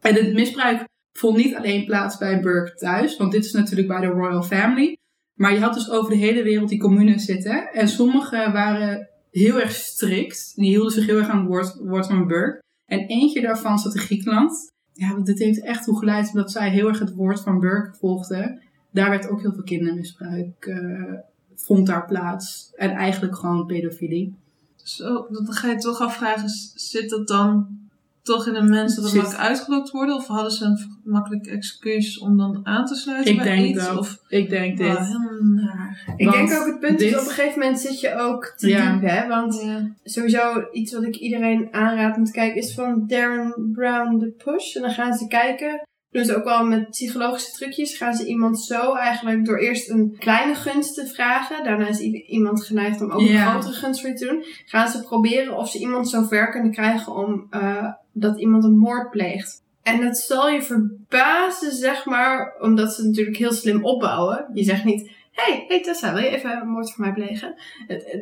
En het misbruik vond niet alleen plaats bij Burke thuis, want dit is natuurlijk bij de Royal Family. Maar je had dus over de hele wereld die communes zitten. En sommige waren heel erg strikt. Die hielden zich heel erg aan het woord, van Burke. En eentje daarvan zat in Griekenland. Ja, dit heeft echt toe geleid omdat zij heel erg het woord van Burke volgde. Daar werd ook heel veel kindermisbruik, eh, vond daar plaats. En eigenlijk gewoon pedofilie. Zo, dan ga je toch afvragen, zit dat dan toch in de mensen dat Zit- makkelijk uitgelokt worden? Of hadden ze een makkelijk excuus om dan aan te sluiten Ik bij denk iets? dat. Of, Ik denk dit. Ah, helemaal naar. Ik denk ook het punt dit- is op een gegeven moment zit je ook te Ja. diep, hè? Want Ja. sowieso iets wat ik iedereen aanraad om te kijken is van Darren Brown The Push. En dan gaan ze kijken. Doen ze ook wel met psychologische trucjes. Gaan ze iemand zo eigenlijk door eerst een kleine gunst te vragen. Daarna is iemand geneigd om ook een grotere gunst voor je te doen. Gaan ze proberen of ze iemand zo ver kunnen krijgen om eh, dat iemand een moord pleegt. En het zal je verbazen, zeg maar, omdat ze natuurlijk heel slim opbouwen. Je zegt niet, hey, hey Tessa, wil je even een moord voor mij plegen?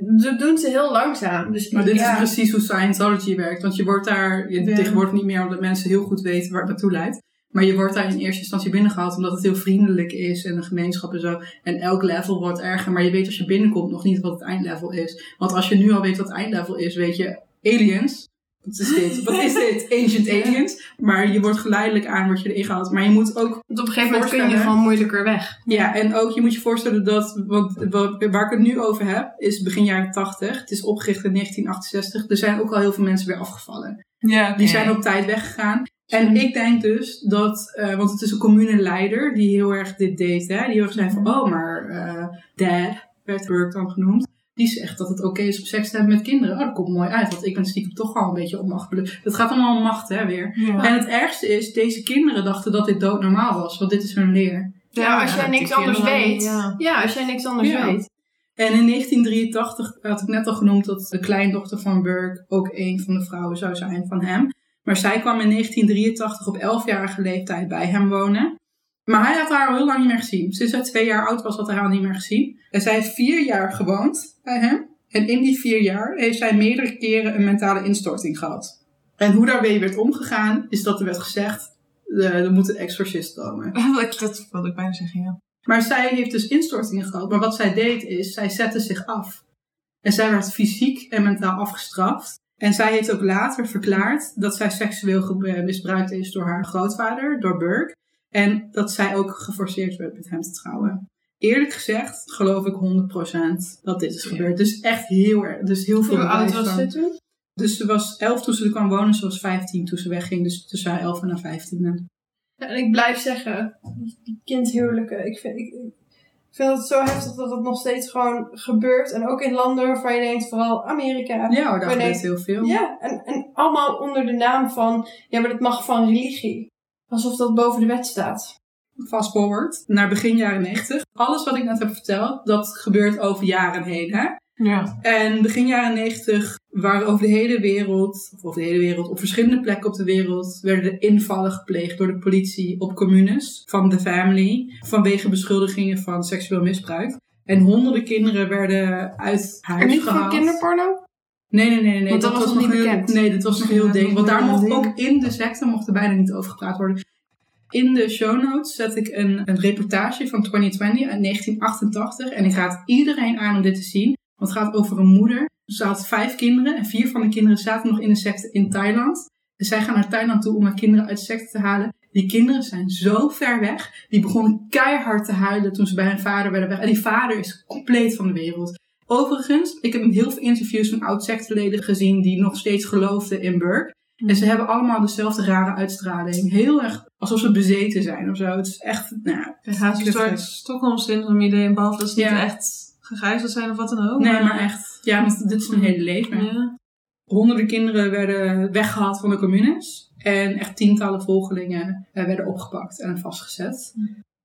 Dat doen ze heel langzaam. Dus Maar dit ja. is precies hoe Scientology werkt. Want je wordt daar, je, Ja. tegenwoordig niet meer omdat mensen heel goed weten waar het naartoe leidt. Maar je wordt daar in eerste instantie binnengehaald omdat het heel vriendelijk is en een gemeenschap en zo. En elk level wordt erger. Maar je weet als je binnenkomt nog niet wat het eindlevel is. Want als je nu al weet wat het eindlevel is, weet je aliens. Wat is dit? Wat is dit? Ancient aliens. Maar je wordt geleidelijk aan, word je erin gehaald. Maar je moet ook Want op een gegeven moment kun je gewoon moeilijker weg. ja, en ook je moet je voorstellen dat, want wa- waar ik het nu over heb, is begin jaren 80. Het is opgericht in 1968. Er zijn ook al heel veel mensen weer afgevallen. Ja. Die zijn op tijd weggegaan. En ik denk dus dat, eh, want het is een communeleider die heel erg dit deed, hè. Die heel erg zei van, oh, maar eh dad, werd Burke dan genoemd. Die zegt dat het oké is om seks te hebben met kinderen. Oh, dat komt mooi uit, want ik ben stiekem toch al een beetje op macht. belu- Het gaat allemaal om macht, hè, weer. Ja. En het ergste is, deze kinderen dachten dat dit doodnormaal was, want dit is hun leer. Ja, als jij niks anders kinderen, weet. ja. Ja. als jij niks anders Ja. weet. En in 1983 had ik net al genoemd dat de kleindochter van Burke ook een van de vrouwen zou zijn van hem. Maar zij kwam in 1983 op 11-jarige leeftijd bij hem wonen. Maar hij had haar al heel lang niet meer gezien. Sinds hij twee jaar oud was, had hij haar al niet meer gezien. En zij heeft vier jaar gewoond bij hem. En in die vier jaar heeft zij meerdere keren een mentale instorting gehad. En hoe daarmee werd omgegaan, is dat er werd gezegd, eh, er moet een exorcist komen. Dat, dat wilde ik bijna zeggen, ja. Maar zij heeft dus instortingen gehad. Maar wat zij deed is, zij zette zich af. En zij werd fysiek en mentaal afgestraft. En zij heeft ook later verklaard dat zij seksueel eh, misbruikt is door haar grootvader, door Burke. En dat zij ook geforceerd werd met hem te trouwen. Eerlijk gezegd geloof ik 100% dat dit is gebeurd. Dus echt heel erg. Dus heel veel Hoe oud was ze toen? Dus ze was 11 toen ze er kwam wonen. Ze was 15 toen ze wegging. Dus tussen haar 11 en haar 15e. Ja, en ik blijf zeggen, die kindhuwelijken, ik vind, ik, ik vind het zo heftig dat het nog steeds gewoon gebeurt. En ook in landen waarvan je denkt, vooral Amerika. Ja hoor, daar gebeurt heel veel. Ja, en, en allemaal onder de naam van, ja, maar dat mag van religie. Alsof dat boven de wet staat. fast forward naar begin jaren 90. Alles wat ik net heb verteld, dat gebeurt over jaren heen. Hè? Ja. En begin jaren 90 waren over de hele wereld, of over de hele wereld, op verschillende plekken op de wereld, werden er invallen gepleegd door de politie op communes van de family vanwege beschuldigingen van seksueel misbruik. En honderden kinderen werden uit En huis niet van kinderporno? Nee, nee, nee, nee. Want dat was nog niet heel, bekend. Nee, dat was nog heel ding. Want daar mocht ook in de secte mocht er bijna niet over gepraat worden. In de show notes zet ik een, een reportage van 2020 uit 1988. En ik raad iedereen aan om dit te zien. Want het gaat over een moeder. Ze had vijf kinderen. En vier van de kinderen zaten nog in de secte in Thailand. Dus zij gaan naar Thailand toe om haar kinderen uit de secte te halen. Die kinderen zijn zo ver weg. Die begonnen keihard te huilen toen ze bij hun vader werden weg. En die vader is compleet van de wereld. Overigens, ik heb heel veel interviews van oud-secteleden gezien die nog steeds geloofden in Burke. En ze hebben allemaal dezelfde rare uitstraling. Heel erg alsof ze bezeten zijn of zo. Het is echt, nou, Ja, zo'n Clifford. soort Stockholm-syndroom idee. Behalve dat ze niet echt gegijzeld zijn of wat dan ook. nee, maar echt. Ja, want dit is hun hele leven. Ja. Honderden kinderen werden weggehaald van de communes. En echt tientallen volgelingen eh, werden opgepakt en vastgezet.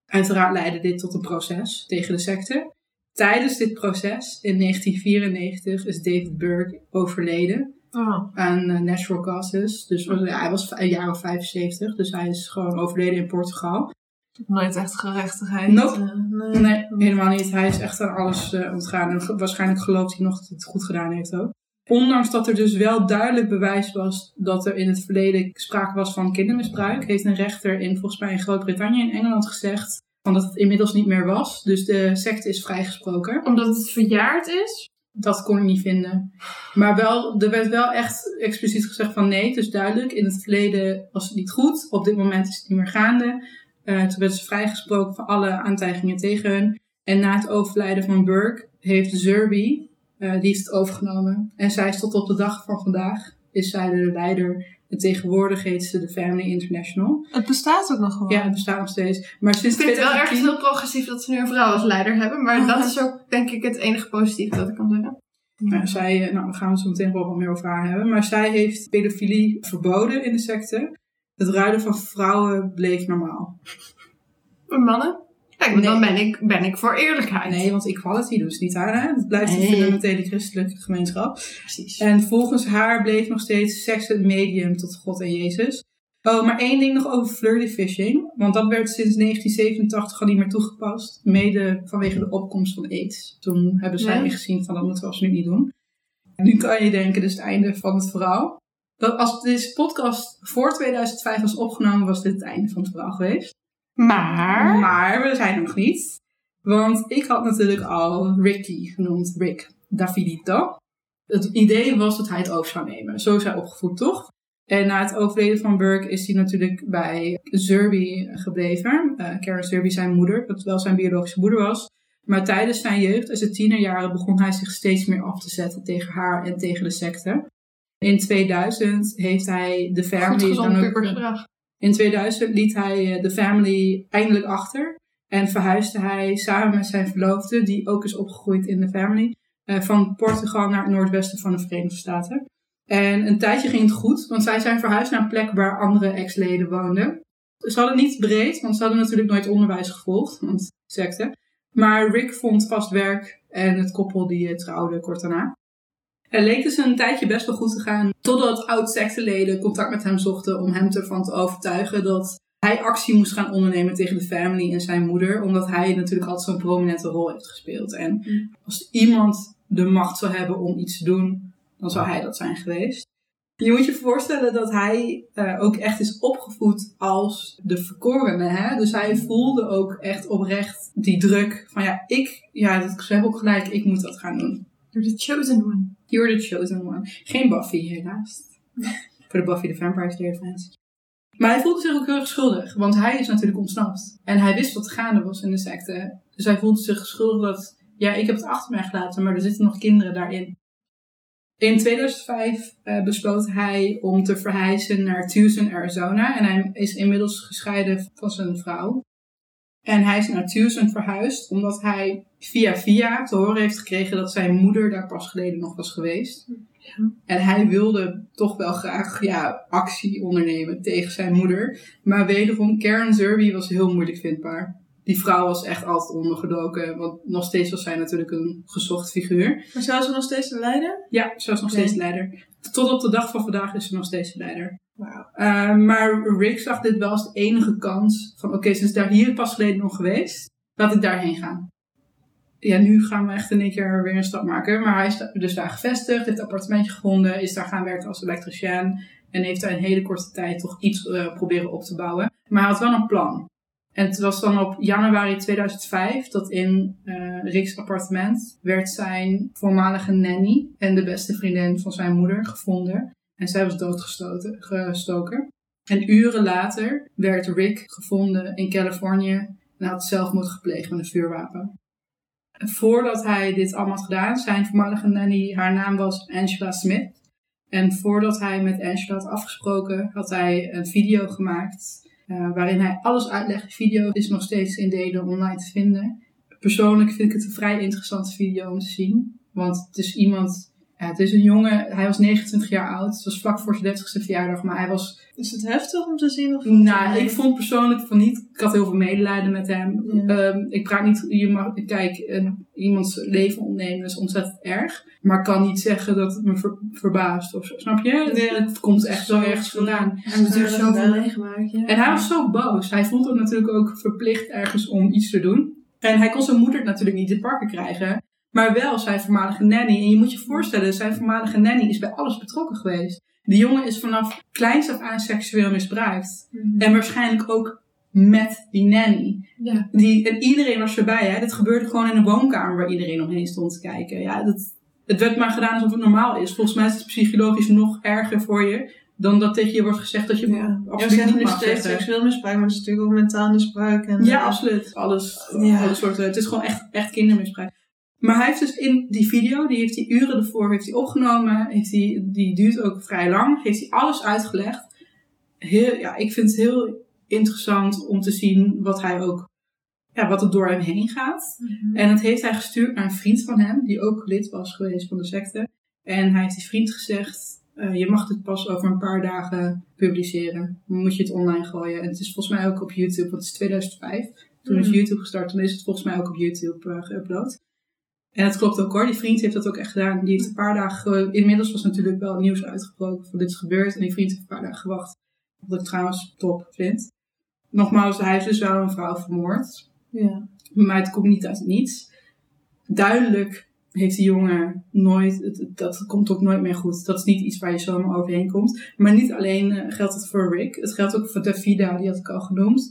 Uiteraard leidde dit tot een proces tegen de secte. Tijdens dit proces, in 1994, is David Burke overleden Oh. aan eh, natural causes. Dus ja, hij was een jaar of 75, dus hij is gewoon overleden in Portugal. Nooit echt gerechtigheid. Nope. Eh, nee. Nee, helemaal niet. Hij is echt aan alles eh, ontgaan. En waarschijnlijk gelooft hij nog dat hij het goed gedaan heeft ook. Ondanks dat er dus wel duidelijk bewijs was dat er in het verleden sprake was van kindermisbruik, heeft een rechter in volgens mij in Groot-Brittannië en Engeland gezegd van dat het inmiddels niet meer was. Dus de secte is vrijgesproken. Omdat het verjaard is. Dat kon ik niet vinden. Maar wel, er werd wel echt expliciet gezegd van nee, het is duidelijk. In het verleden was het niet goed. Op dit moment is het niet meer gaande. Eh, toen werd ze vrijgesproken van alle aantijgingen tegen hun. En na het overlijden van Burke heeft Zerby, eh, die heeft het overgenomen. En zij is tot op de dag van vandaag, is zij de leider. En tegenwoordig heet ze de Family International. Het bestaat ook nog gewoon. Ja, het bestaat nog steeds. Maar Ik sinds vind het wel erg 2010... heel progressief dat ze nu een vrouw als leider hebben. Maar dat is ook denk ik het enige positieve dat ik kan zeggen. Nou, zij, eh, nou, daar gaan we het zo meteen wel wat meer over haar hebben. Maar zij heeft pedofilie verboden in de secte. Het ruilen van vrouwen bleef normaal. Maar mannen? Kijk, Nee. dan ben ik, ben ik voor eerlijkheid. Nee, want equality doen ze niet aan. Hè? Het blijft een Nee. fundamentele christelijke gemeenschap. precies. En volgens haar bleef nog steeds seks het medium tot God en Jezus. Oh, maar één ding nog over flirty fishing. Want dat werd sinds 1987 al niet meer toegepast. Mede vanwege de opkomst van AIDS. Toen hebben zij Ja. ingezien van dat moeten we absoluut niet doen. Nu kan je denken, dit is het einde van het verhaal. Dat als deze podcast voor 2005 was opgenomen, was dit het einde van het verhaal geweest. Maar... Maar we zijn er nog niet. Want ik had natuurlijk al Ricky genoemd, Rick Davidito. Het idee was dat hij het over zou nemen. Zo is hij opgevoed, toch? En na het overleden van Burke is hij natuurlijk bij Zerby gebleven. Eh Karen Zerby, zijn moeder, wat wel zijn biologische moeder was. Maar tijdens zijn jeugd, en zijn tienerjaren, begon hij zich steeds meer af te zetten tegen haar en tegen de secte. In 2000 heeft hij de family dan ook pubergedrag. in 2000 liet hij eh, de family eindelijk achter. En verhuisde hij samen met zijn verloofde, die ook is opgegroeid in de family, eh, van Portugal naar het noordwesten van de Verenigde Staten. En een tijdje ging het goed, want zij zijn verhuisd naar een plek waar andere ex-leden woonden. Ze hadden niet breed, want ze hadden natuurlijk nooit onderwijs gevolgd, want secte. Maar Rick vond vast werk en het koppel die eh, trouwde kort daarna. Het leek dus een tijdje best wel goed te gaan, totdat oud-secteleden contact met hem zochten om hem ervan te overtuigen dat hij actie moest gaan ondernemen tegen de family en zijn moeder, omdat hij natuurlijk altijd zo'n prominente rol heeft gespeeld. En Mm. als iemand de macht zou hebben om iets te doen, dan zou hij dat zijn geweest. Je moet je voorstellen dat hij eh, ook echt is opgevoed als de verkorene. Hè? Dus hij voelde ook echt oprecht die druk van ja, ik, ja, dat, ze hebben ook gelijk, ik moet dat gaan doen. You're the chosen one. You're the chosen one. Geen Buffy, helaas. Voor de Buffy the Vampire Slayer fans. Maar hij voelde zich ook heel erg schuldig, want hij is natuurlijk ontsnapt. En hij wist wat gaande was in de secte. Dus hij voelde zich schuldig dat, ja, ik heb het achter mij gelaten, maar er zitten nog kinderen daarin. In 2005 eh, besloot hij om te verhuizen naar Tucson, Arizona. En hij is inmiddels gescheiden van zijn vrouw. En hij is naar Tucson verhuisd omdat hij via via te horen heeft gekregen dat zijn moeder daar pas geleden nog was geweest. En hij wilde toch wel graag ja, actie ondernemen tegen zijn moeder. Maar wederom, Karen Zerby was heel moeilijk vindbaar. Die vrouw was echt altijd ondergedoken. Want nog steeds was zij natuurlijk een gezocht figuur. Maar zou ze nog steeds de leider? Ja, ze was nog steeds leider. Tot op de dag van vandaag is ze nog steeds de leider. Uh, maar Rick zag dit wel als de enige kans van... Oké, ze is daar hier pas geleden nog geweest. Laat ik daarheen gaan. ja, nu gaan we echt in één keer weer een stap maken. Maar hij is dus daar gevestigd, heeft een appartementje gevonden, is daar gaan werken als elektricien. En heeft daar in hele korte tijd toch iets eh, proberen op te bouwen. Maar hij had wel een plan. En het was dan op januari 2005 dat in eh Rick's appartement werd zijn voormalige nanny en de beste vriendin van zijn moeder gevonden. En zij was doodgestoten, gestoken. En uren later werd Rick gevonden in Californië en had zelfmoord gepleegd met een vuurwapen. En voordat hij dit allemaal had gedaan, zijn voormalige nanny, haar naam was Angela Smith. En voordat hij met Angela had afgesproken, had hij een video gemaakt eh, waarin hij alles uitlegt. De video is nog steeds in delen online te vinden. Persoonlijk vind ik het een vrij interessante video om te zien. Want het is iemand, ja, het is een jongen, hij was 29 jaar oud. Het was vlak voor zijn 30ste verjaardag, maar hij was Is het heftig om te zien? Of nou, ik vond persoonlijk van niet. Ik had heel veel medelijden met hem. Ja. Ehm, ik praat niet. Je mag, kijk, eh, iemands leven ontnemen is ontzettend erg. Maar ik kan niet zeggen dat het me ver- verbaast of zo. Snap je? Ja. Het komt echt zo Zo ergens vandaan. Hij heeft natuurlijk zoveel meegemaakt. Ja. En hij was zo boos. Hij vond het natuurlijk ook verplicht ergens om iets te doen. En hij kon zijn moeder natuurlijk niet te pakken krijgen. Maar wel zijn voormalige nanny. En je moet je voorstellen, zijn voormalige nanny is bij alles betrokken geweest. De jongen is vanaf kleins af aan seksueel misbruikt. Mhm. En waarschijnlijk ook met die nanny. Ja. Die, en iedereen was erbij. Hè? Dat gebeurde gewoon in een woonkamer waar iedereen omheen stond te kijken. Ja, dat, het werd maar gedaan alsof het normaal is. Volgens mij is het psychologisch nog erger voor je dan dat tegen je wordt gezegd dat je Ja, absoluut niet mag steeds seksueel misbruik, maar het is natuurlijk ook mentaal misbruik. En, Ja, eh, absoluut. Alles, Ja. alle soorten. Het is gewoon echt, echt kindermisbruik. Maar hij heeft dus in die video, die heeft hij uren ervoor heeft hij opgenomen. Heeft hij, die duurt ook vrij lang. Heeft hij alles uitgelegd. Heel, ja, ik vind het heel interessant om te zien wat hij ook, ja, wat er door hem heen gaat. Mhm. En dat heeft hij gestuurd naar een vriend van hem, die ook lid was geweest van de secte. En hij heeft die vriend gezegd, eh, je mag dit pas over een paar dagen publiceren. Dan moet je het online gooien. En het is volgens mij ook op YouTube, want het is 2005. Toen is Mhm. YouTube gestart, toen is het volgens mij ook op YouTube eh, geüpload. En dat klopt ook hoor, die vriend heeft dat ook echt gedaan. Die heeft een paar dagen, ge- inmiddels was natuurlijk wel nieuws uitgebroken van dit is gebeurd. En die vriend heeft een paar dagen gewacht. Wat ik trouwens top vind. Nogmaals, hij heeft dus wel een vrouw vermoord. ja. Maar het komt niet uit het niets. Duidelijk heeft die jongen nooit, het- het- dat komt ook nooit meer goed. Dat is niet iets waar je zomaar overheen komt. Maar niet alleen eh, geldt het voor Rick. Het geldt ook voor Davida, die had ik al genoemd.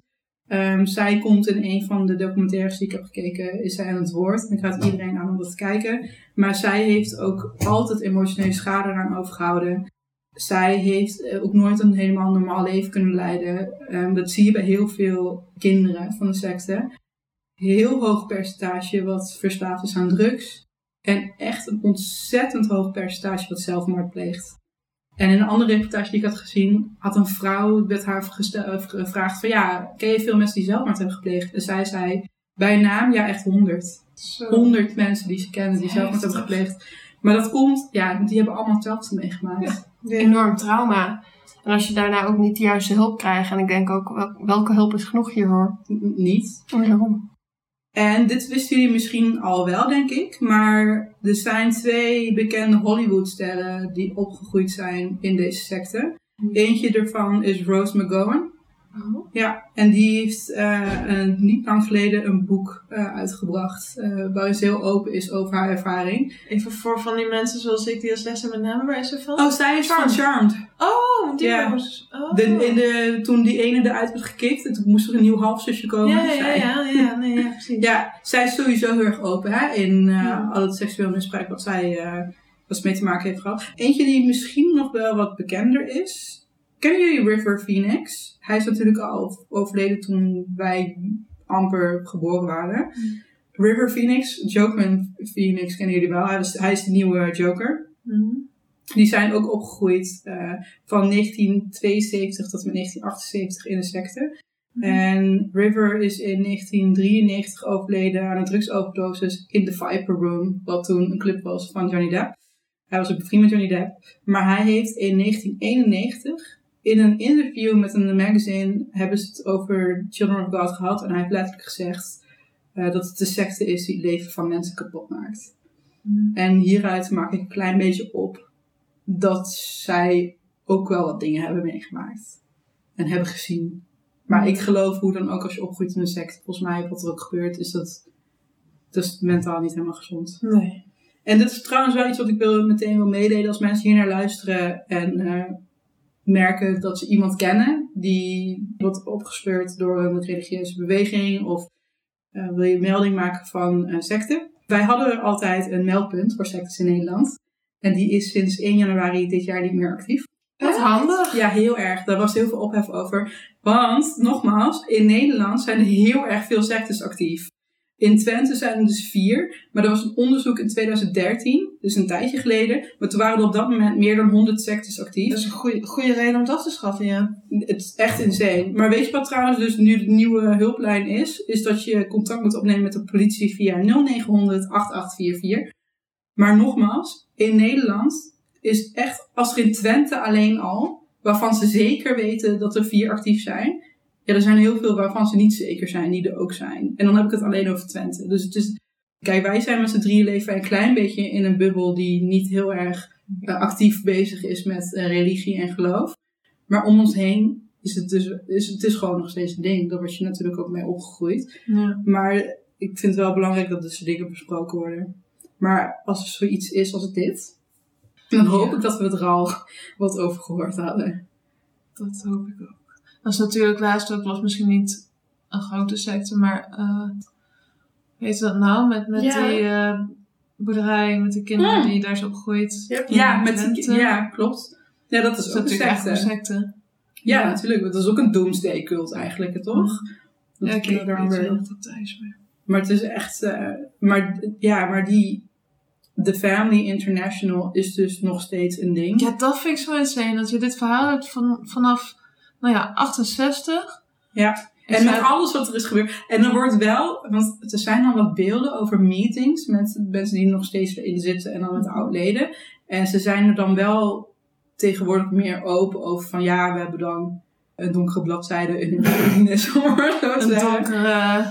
Ehm, zij komt in een van de documentaires die ik heb gekeken, is zij aan het woord. En ik raad iedereen aan om dat te kijken. Maar zij heeft ook altijd emotionele schade eraan overgehouden. Zij heeft eh, ook nooit een helemaal normaal leven kunnen leiden. Ehm, dat zie je bij heel veel kinderen van de secte heel hoog percentage wat verslaafd is aan drugs. En echt een ontzettend hoog percentage wat zelfmoord pleegt. En in een andere reportage die ik had gezien, had een vrouw met haar eh, gevraagd van ja, ken je veel mensen die zelfmoord hebben gepleegd? En zij zei, bij naam, ja echt honderd. Honderd mensen die ze kennen die zelfmoord hebben gepleegd. Maar dat komt, ja, die hebben allemaal hetzelfde meegemaakt. Ja. Enorm trauma. En als je daarna ook niet de juiste hulp krijgt. En ik denk ook, wel- welke hulp is genoeg hiervoor? N- niet. Waarom? En dit wisten jullie misschien al wel, denk ik. Maar er zijn twee bekende Hollywoodsterren die opgegroeid zijn in deze secte. Eentje daarvan is Rose McGowan. Oh. Ja, en die heeft eh, een, niet lang geleden een boek eh, uitgebracht. eh, waarin ze heel open is over haar ervaring. Even voor van die mensen zoals ik die als les hebben met namen, waar is ze van? Oh, zij is van Charmed. Oh, die Ja. jongens. Oh. De, in de, toen die ene eruit werd gekikt, en toen moest er een nieuw halfzusje komen. ja, ja, ja, ja, nee, ja, precies. Ja, zij is sowieso heel erg open hè, in eh, Ja. al het seksueel misbruik wat zij eh, wat mee te maken heeft gehad. Eentje die misschien nog wel wat bekender is. Kennen jullie River Phoenix? Hij is natuurlijk al overleden toen wij amper geboren waren. River Phoenix, Jokerman Phoenix kennen jullie wel. Hij, was, hij is de nieuwe Joker. Mhm. Die zijn ook opgegroeid eh, van 1972 tot en met 1978 in de secte. En River is in 1993 overleden aan een drugsoverdoses in de Viper Room, wat toen een club was van Johnny Depp. Hij was ook bevriend met Johnny Depp. Maar hij heeft in 1991 in een interview met een magazine hebben ze het over Children of God gehad. En hij heeft letterlijk gezegd eh, dat het de secte is die het leven van mensen kapot maakt. Mhm. En hieruit maak ik een klein beetje op dat zij ook wel wat dingen hebben meegemaakt. En hebben gezien. Maar ik geloof hoe dan ook als je opgroeit in een sect, volgens mij wat er ook gebeurt, is dat Dus mentaal niet helemaal gezond. Nee. En dit is trouwens wel iets wat ik wil, meteen wil meedelen als mensen hier naar luisteren en eh, merken dat ze iemand kennen die wordt opgespeurd door een religieuze beweging of eh, wil je melding maken van een secte. Wij hadden altijd een meldpunt voor sectes in Nederland en die is sinds 1 januari dit jaar niet meer actief. Wat handig. Ja, heel erg. Daar was heel veel ophef over. Want, nogmaals, in Nederland zijn er heel erg veel sectes actief. In Twente zijn er dus vier. Maar er was een onderzoek in 2013, dus een tijdje geleden. Maar toen waren er op dat moment meer dan 100 sectes actief. Dat is een goede, goede reden om af te schaffen, ja. Het is echt insane. Maar weet je wat trouwens dus nu de nieuwe hulplijn is? Is dat je contact moet opnemen met de politie via 0900 8844. Maar nogmaals, in Nederland is echt, als er in Twente alleen al, waarvan ze zeker weten dat er vier actief zijn. Ja, er zijn heel veel waarvan ze niet zeker zijn, die er ook zijn. En dan heb ik het alleen over Twente. Dus het is, kijk, wij zijn met z'n drieën leven een klein beetje in een bubbel die niet heel erg eh, actief bezig is met eh, religie en geloof. Maar om ons heen is het dus is, het is gewoon nog steeds een ding. Daar word je natuurlijk ook mee opgegroeid. ja. Maar ik vind het wel belangrijk dat deze dingen besproken worden. Maar als er zoiets is als dit, dan hoop ik dat we het er al wat over gehoord hadden. Dat hoop ik ook. Dat is natuurlijk laatst ook, was misschien niet een grote secte, maar uh, weet je dat nou? Met, met Ja. die eh, boerderij, met de kinderen die daar is opgegroeid. Yep. Ja, met Twente. ja klopt. Ja, dat is Dat ook een natuurlijk echt een secte. secte. Ja, Ja. natuurlijk. Dat is ook een doomsday cult eigenlijk, toch? Dat Ja, ik weet daar niet meer. Maar het is echt... eh, maar ja, maar die... The Family International is dus nog steeds een ding. Ja, dat vind ik zo insane. Dat je dit verhaal hebt van, vanaf, nou ja, 68. Ja. En met alles wat er is gebeurd. En er wordt wel, want er zijn dan wat beelden over meetings met mensen die er nog steeds erin zitten en dan met oud-leden. En ze zijn er dan wel tegenwoordig meer open over van ja, we hebben dan een donkere bladzijde in hun geschiedenis. Een donkere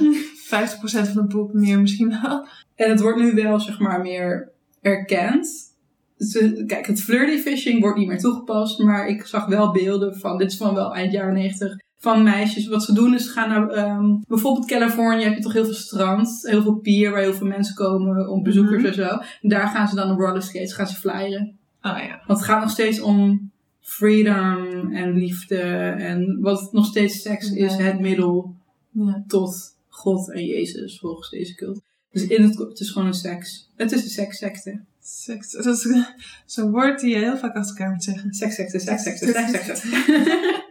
50% van het boek meer misschien wel. En het wordt nu wel, zeg maar, meer erkend. Ze, kijk, het flirty fishing wordt niet meer toegepast, maar ik zag wel beelden van, dit is van wel eind jaren 90, van meisjes. Wat ze doen is, ze gaan naar, ehm, bijvoorbeeld Californië heb je toch heel veel strand, heel veel pier waar heel veel mensen komen om bezoekers Mhm. en zo. En daar gaan ze dan op rollerskates, gaan ze flyeren. Oh ja. Want het gaat nog steeds om freedom en liefde en wat nog steeds seks is, Ja. het middel ja. tot God en Jezus volgens deze cult. Dus in het, het is gewoon een seks. Het is een sekssecte. Seks. Dat is zo'n woord die je heel vaak achter elkaar moet zeggen. Sekssecte, sekssecte, sekssecte.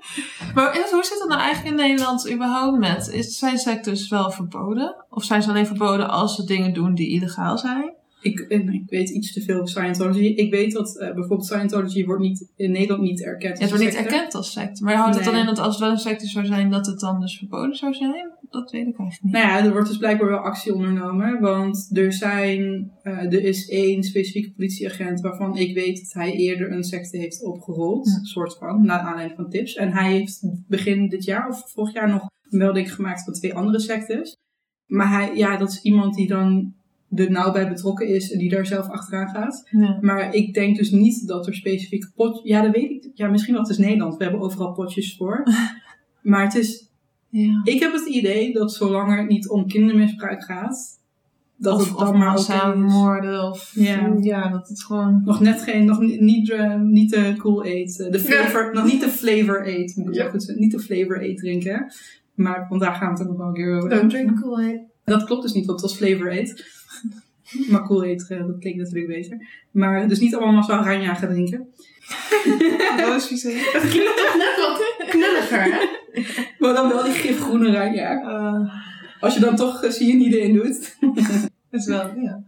Maar hoe zit het nou eigenlijk in Nederland überhaupt met? Is, zijn sectes wel verboden? Of zijn ze alleen verboden als ze dingen doen die illegaal zijn? Ik, en ik weet iets te veel over Scientology. Ik weet dat eh, bijvoorbeeld Scientology wordt niet, in Nederland niet erkend. Ja, het wordt niet erkend als secte. Maar houdt het dan in dat als het wel een secte zou zijn, dat het dan dus verboden zou zijn? Dat weet ik eigenlijk niet. Nou ja, er wordt dus blijkbaar wel actie ondernomen. Want er zijn, eh, er is één specifieke politieagent waarvan ik weet dat hij eerder een secte heeft opgerold. Soort van, naar aanleiding van tips. En hij heeft begin dit jaar of vorig jaar nog een melding gemaakt van twee andere sectes. Maar hij, ja, dat is iemand die dan er nauw bij betrokken is en die daar zelf achteraan gaat. Ja. Maar ik denk dus niet dat er specifieke pot... Ja, dat weet ik. Ja, misschien wel. Het is Nederland. We hebben overal potjes voor. maar het is... ja. Ik heb het idee dat zolang het niet om kindermisbruik gaat... Dat of het of dan maar massaal is. moorden. Of Ja. ja, dat het gewoon... Nog net geen... Nog niet, niet, eh, niet de cool eh, De flavor... Nog niet de flavor aid. Moet ik Ja. ja. goed. Niet de flavor aid drinken. Maar want daar gaan we het dan nog wel een keer over Don't drink Kool-Aid. Dat klopt dus niet, want het was flavor aid. maar cool aid, eh, dat klinkt natuurlijk beter. Maar dus niet allemaal massaal Ranja gaan drinken. Roos Vizé. Dat klinkt toch net wat knulliger, hè? Maar dan wel die gifgroene Ranja. Uh, Als je dan toch uh, cyanide in doet. is wel, ja.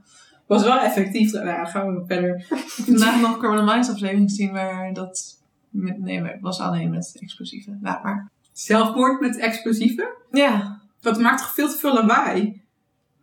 Was wel effectief. Nou, ja, gaan we verder. Vandaag nog Criminal Minds aflevering gezien waar dat... Met, nee, maar het was alleen met explosieven. Ja, maar... Zelfmoord met explosieven? Ja. Dat maakt toch veel te veel lawaai?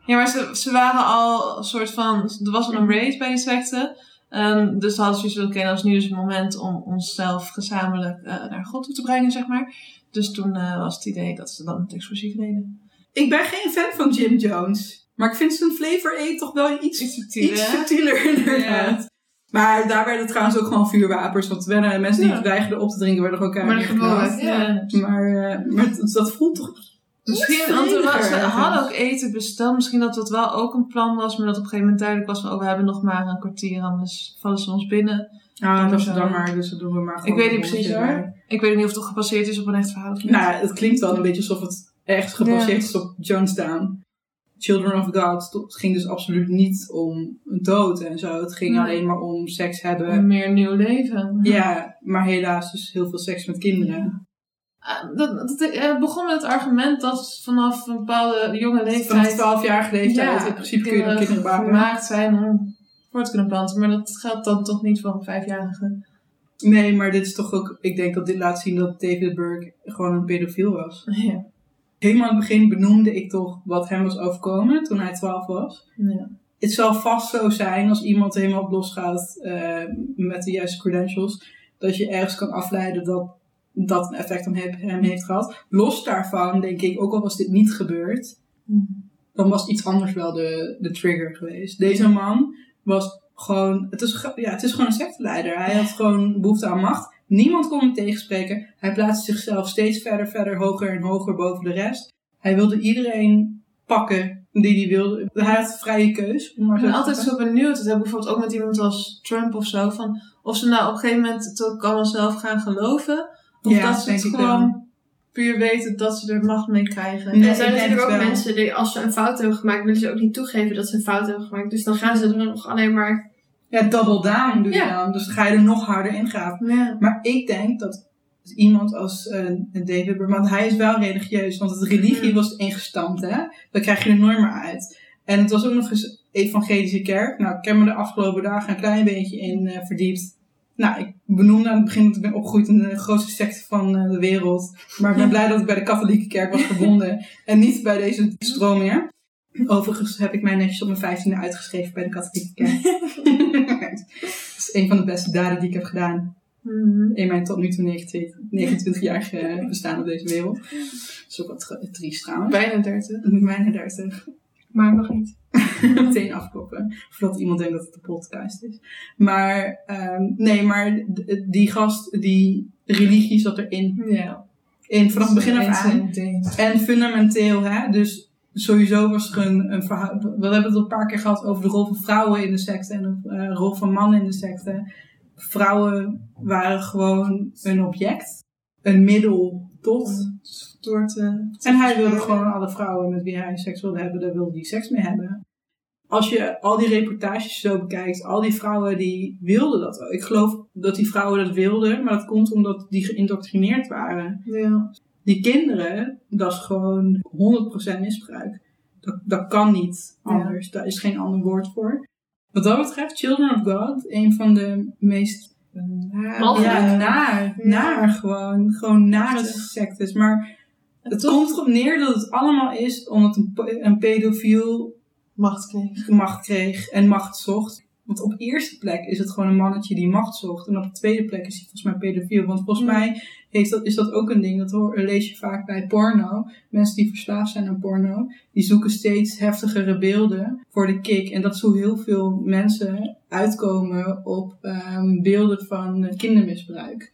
Ja, maar ze, ze waren al een soort van... Er was al een race bij die secte. Ehm, dus hadden ze zoiets oké, dat is nu dus het moment om onszelf gezamenlijk eh, naar God toe te brengen, zeg maar. Dus toen eh, was het idee dat ze dan het explosief deden. Ik ben geen fan van Jim Jones. Maar ik vind zijn flavor aid toch wel iets, Iets subtieler, iets subtieler inderdaad. Maar daar werden trouwens ook gewoon vuurwapens. Want werden mensen die Ja. weigerden op te drinken, werden gewoon Maar keihard. Maar, eh, maar het- dat voelt toch Misschien, want ergens. hadden ook eten besteld. Misschien dat dat wel ook een plan was, maar dat op een gegeven moment duidelijk was van, oh, we hebben nog maar een kwartier, anders vallen ze ons binnen. Ah, Dan dat is dan maar, dus dat doen we maar gewoon. Ik weet niet precies hoor. Ik weet niet of het gebaseerd is op een echt verhaal of niet. Nou, het klinkt wel een beetje alsof het echt gebaseerd Ja. is op Jonestown. Children of God. Het ging dus absoluut niet om dood en zo. Het ging Nee. alleen maar om seks hebben. Een meer nieuw leven. Ja, maar helaas dus heel veel seks met kinderen. Ah, Dat, dat, het begon met het argument dat vanaf een bepaalde jonge Vanaf leeftijd 12-jarige leeftijd in principe kun je kinderen baken. gemaakt zijn om voor te kunnen planten. Maar dat geldt dan toch niet voor een vijfjarige. Nee, maar dit is toch ook... Ik denk dat dit laat zien dat David Burke gewoon een pedofiel was. Ja. Helemaal aan het begin benoemde ik toch wat hem was overkomen toen hij 12 was. ja. Het zal vast zo zijn als iemand helemaal op losgaat eh, met de juiste credentials, dat je ergens kan afleiden dat dat een effect op hem heeft gehad. Los daarvan denk ik, ook al was dit niet gebeurd, dan was iets anders wel de, de trigger geweest. Deze man was gewoon, het is, ja, het is gewoon een secteleider. Hij had gewoon behoefte aan macht. Niemand kon hem tegenspreken. Hij plaatste zichzelf steeds verder, verder, hoger en hoger boven de rest. Hij wilde iedereen pakken die hij wilde. Hij had vrije keus. maar Ik ben altijd zo benieuwd. Dat heb ik bijvoorbeeld ook met iemand als Trump of zo. Van of ze nou op een gegeven moment het ook allemaal zelf gaan geloven. Of Ja, dat ze het gewoon puur weten dat ze er macht mee krijgen. Er zijn natuurlijk ook wel. mensen die als ze een fout hebben gemaakt, willen ze ook niet toegeven dat ze een fout hebben gemaakt. Dus dan gaan ze er nog alleen maar. Ja, double down doe je Ja. dan. Dus dan ga je er nog harder in gaan. Maar ik denk dat iemand als eh, David want hij is wel religieus, want het religie Mm. was ingestampt, hè. Daar krijg je er nooit meer uit. En het was ook nog eens evangelische kerk. Nou, ik heb me de afgelopen dagen een klein beetje in eh, verdiept. Nou, ik benoemde aan het begin dat ik ben opgegroeid in de grootste secte van eh, de wereld. Maar ik ben blij dat ik bij de katholieke kerk was gebonden en niet bij deze stromingen. Overigens heb ik mij netjes op mijn vijftiende uitgeschreven bij de katholieke kerk. dat is een van de beste daden die ik heb gedaan Mhm. in mijn tot nu toe 29 29-jarige bestaan op deze wereld. Dat is ook wat ge- triest trouwens. Bijna 30. Bijna 30. Maar nog niet. Meteen afkloppen. Voordat iemand denkt dat het een podcast is. Maar, ehm, nee, maar die gast, die religie zat erin. Ja. In, vanaf het begin af aan. En fundamenteel, hè. Dus sowieso was er een, een verhaal. We hebben het al een paar keer gehad over de rol van vrouwen in de secte. En de eh, rol van mannen in de secte. Vrouwen waren gewoon een object. Een middel tot. En hij wilde gewoon alle vrouwen met wie hij seks wilde hebben, daar wilde hij seks mee hebben. Als je al die reportages zo bekijkt, al die vrouwen die wilden dat ook. Ik geloof dat die vrouwen dat wilden, maar dat komt omdat die geïndoctrineerd waren. Ja. Die kinderen, dat is gewoon 100% misbruik. Dat, dat kan niet anders. Daar is geen ander woord voor. Wat dat betreft, Children of God, een van de meest Walgelijk. ja, naar, naar gewoon, gewoon nare sectes. Maar het toch- komt erop neer dat het allemaal is omdat een, een pedofiel Macht kreeg. macht kreeg en macht zocht. Want op eerste plek is het gewoon een mannetje die macht zocht. En op de tweede plek is hij volgens mij pedofiel. Want volgens mij heeft dat, is dat ook een ding. Dat hoor, lees je vaak bij porno. Mensen die verslaafd zijn aan porno. Die zoeken steeds heftigere beelden voor de kick. En dat zo heel veel mensen uitkomen op ehm, beelden van kindermisbruik.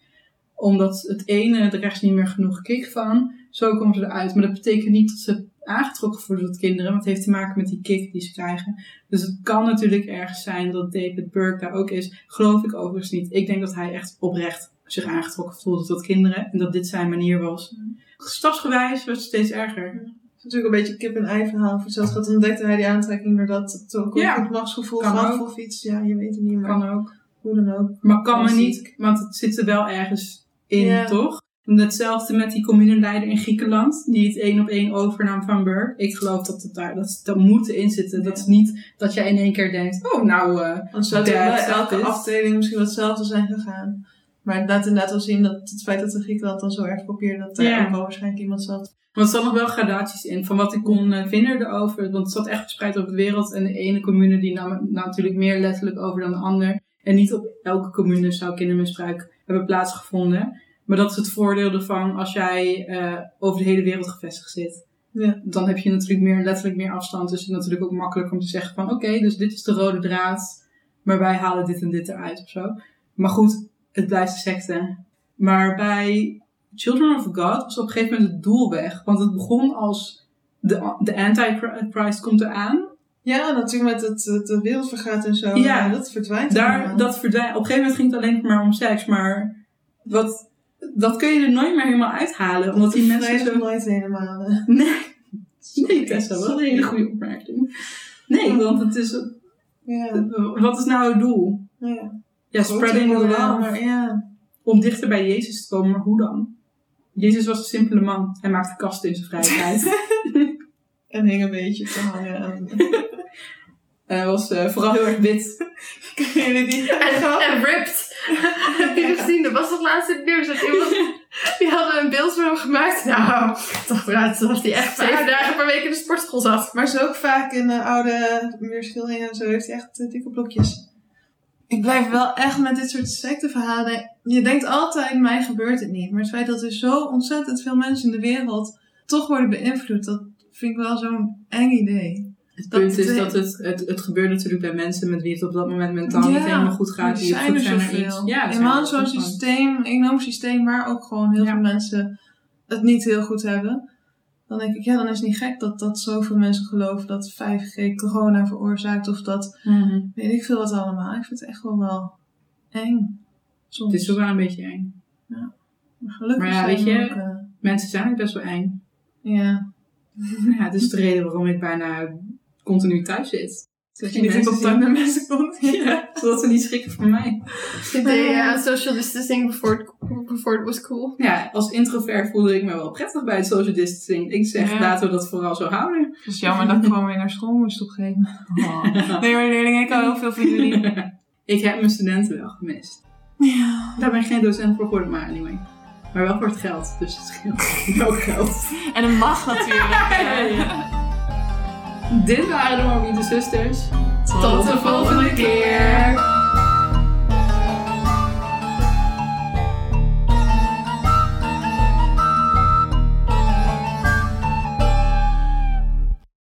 Omdat het ene, er is niet meer genoeg kick van. Zo komen ze eruit. Maar dat betekent niet dat ze aangetrokken worden tot kinderen. Want het heeft te maken met die kick die ze krijgen. Dus het kan natuurlijk ergens zijn dat David Burke daar ook is. Geloof ik overigens niet. Ik denk dat hij echt oprecht zich aangetrokken voelde tot kinderen. En dat dit zijn manier was. Stapsgewijs wordt het steeds erger. Het is natuurlijk een beetje een kip-en-ei verhaal. Voor geld ontdekte hij die aantrekking doordat het ook Ja. een machtsgevoel gaf of iets. Ja, je weet het niet, maar Kan ook. hoe dan ook. Maar kan me Klassiek. niet, want het zit er wel ergens in, Ja. toch? En Hetzelfde met die communeleider in Griekenland, die het één op één overnam van Burke. Ik geloof dat het daar, dat, dat moet erin zitten. Dat is niet dat jij in één keer denkt, oh nou, eh, Anders zou bij elke afdeling misschien wel hetzelfde zijn gegaan. Maar het laat inderdaad wel zien dat het feit dat de Griekenland dan zo erg kopieerde, dat daar Ja. ook wel waarschijnlijk iemand zat. Want er zat nog wel gradaties in van wat ik kon eh, vinden erover. Want het zat echt verspreid over de wereld. En de ene commune die nam het natuurlijk meer letterlijk over dan de ander. En niet op elke commune zou kindermisbruik hebben plaatsgevonden. Maar dat is het voordeel ervan als jij eh, over de hele wereld gevestigd zit. Ja. Dan heb je natuurlijk meer, letterlijk meer afstand. Dus het is natuurlijk ook makkelijk om te zeggen van oké, dus dit is de rode draad. Maar wij halen dit en dit eruit of zo. Maar goed, het blijft een secte. Maar bij Children of God was op een gegeven moment het doel weg. Want het begon als de, de Antichrist komt eraan. Ja, natuurlijk met het, het de wereld vergaat en zo. Ja. Ja, dat verdwijnt Daar, allemaal. dat verdwijnt. Op een gegeven moment ging het alleen maar om seks. Maar wat, dat kun je er nooit meer helemaal uithalen. Omdat die mensen zo... nooit helemaal. eh. Nee, nee Tessa, wel een hele goede opmerking. Nee, want het is... Ja. Wat is nou het doel? ja. Ja, spreading the love. ja. Om dichter bij Jezus te komen, maar hoe dan? Jezus was een simpele man. Hij maakte kasten in zijn vrije tijd. En hing een beetje te hangen aan. Hij was eh, vooral heel erg wit. Jullie die? En, en ripped. Heb je gezien? Dat was het nieuws. Dat iemand, die hadden een beeld van hem gemaakt. Nou, toch eruit alsof hij echt zeven dagen per week in de sportschool zat. Maar zo ook vaak in de oude muurschilderingen en zo heeft hij echt eh, dikke blokjes. Ik blijf wel echt met dit soort secteverhalen. Je denkt altijd, mij gebeurt het niet. Maar het feit dat er zo ontzettend veel mensen in de wereld toch worden beïnvloed, dat vind ik wel zo'n eng idee. Het Dat punt is dat het, het, het gebeurt natuurlijk bij mensen met wie het op dat moment mentaal niet Ja, helemaal goed gaat. Die zijn zoek er zijn iets. Ja, Helemaal zo'n systeem, economisch systeem waar ook gewoon heel Ja. veel mensen het niet heel goed hebben. Dan denk ik, ja, dan is het niet gek dat, dat zoveel mensen geloven dat 5G corona veroorzaakt of dat Mhm. weet ik veel wat allemaal. Ik vind het echt wel wel eng. Soms. Het is ook wel een beetje eng. Maar gelukkig Maar ja, weet we je- ook, eh, Mensen zijn ook best wel eng. ja. Ja, het is de reden waarom ik bijna continu thuis zit. Dat je niet in mensen contact met mensen komt. Ja, zodat ze niet schrikken van mij. Ik deed uh, social distancing before it, before it was cool. Ja, als introvert voelde ik me wel prettig bij het social distancing. Ik zeg, Ja. laten we dat vooral zo houden. Het is jammer dat ik gewoon weer naar school moest opgeven. Nee hoor, leerlingen, ik hou heel veel van jullie. ik heb mijn studenten wel gemist. Ja. Daar ben ik geen docent voor geworden, maar anyway. Maar wel voor het geld, dus het scheelt ook geld. En een mag natuurlijk. Dit waren de Morbide Zusters. Tot de volgende keer.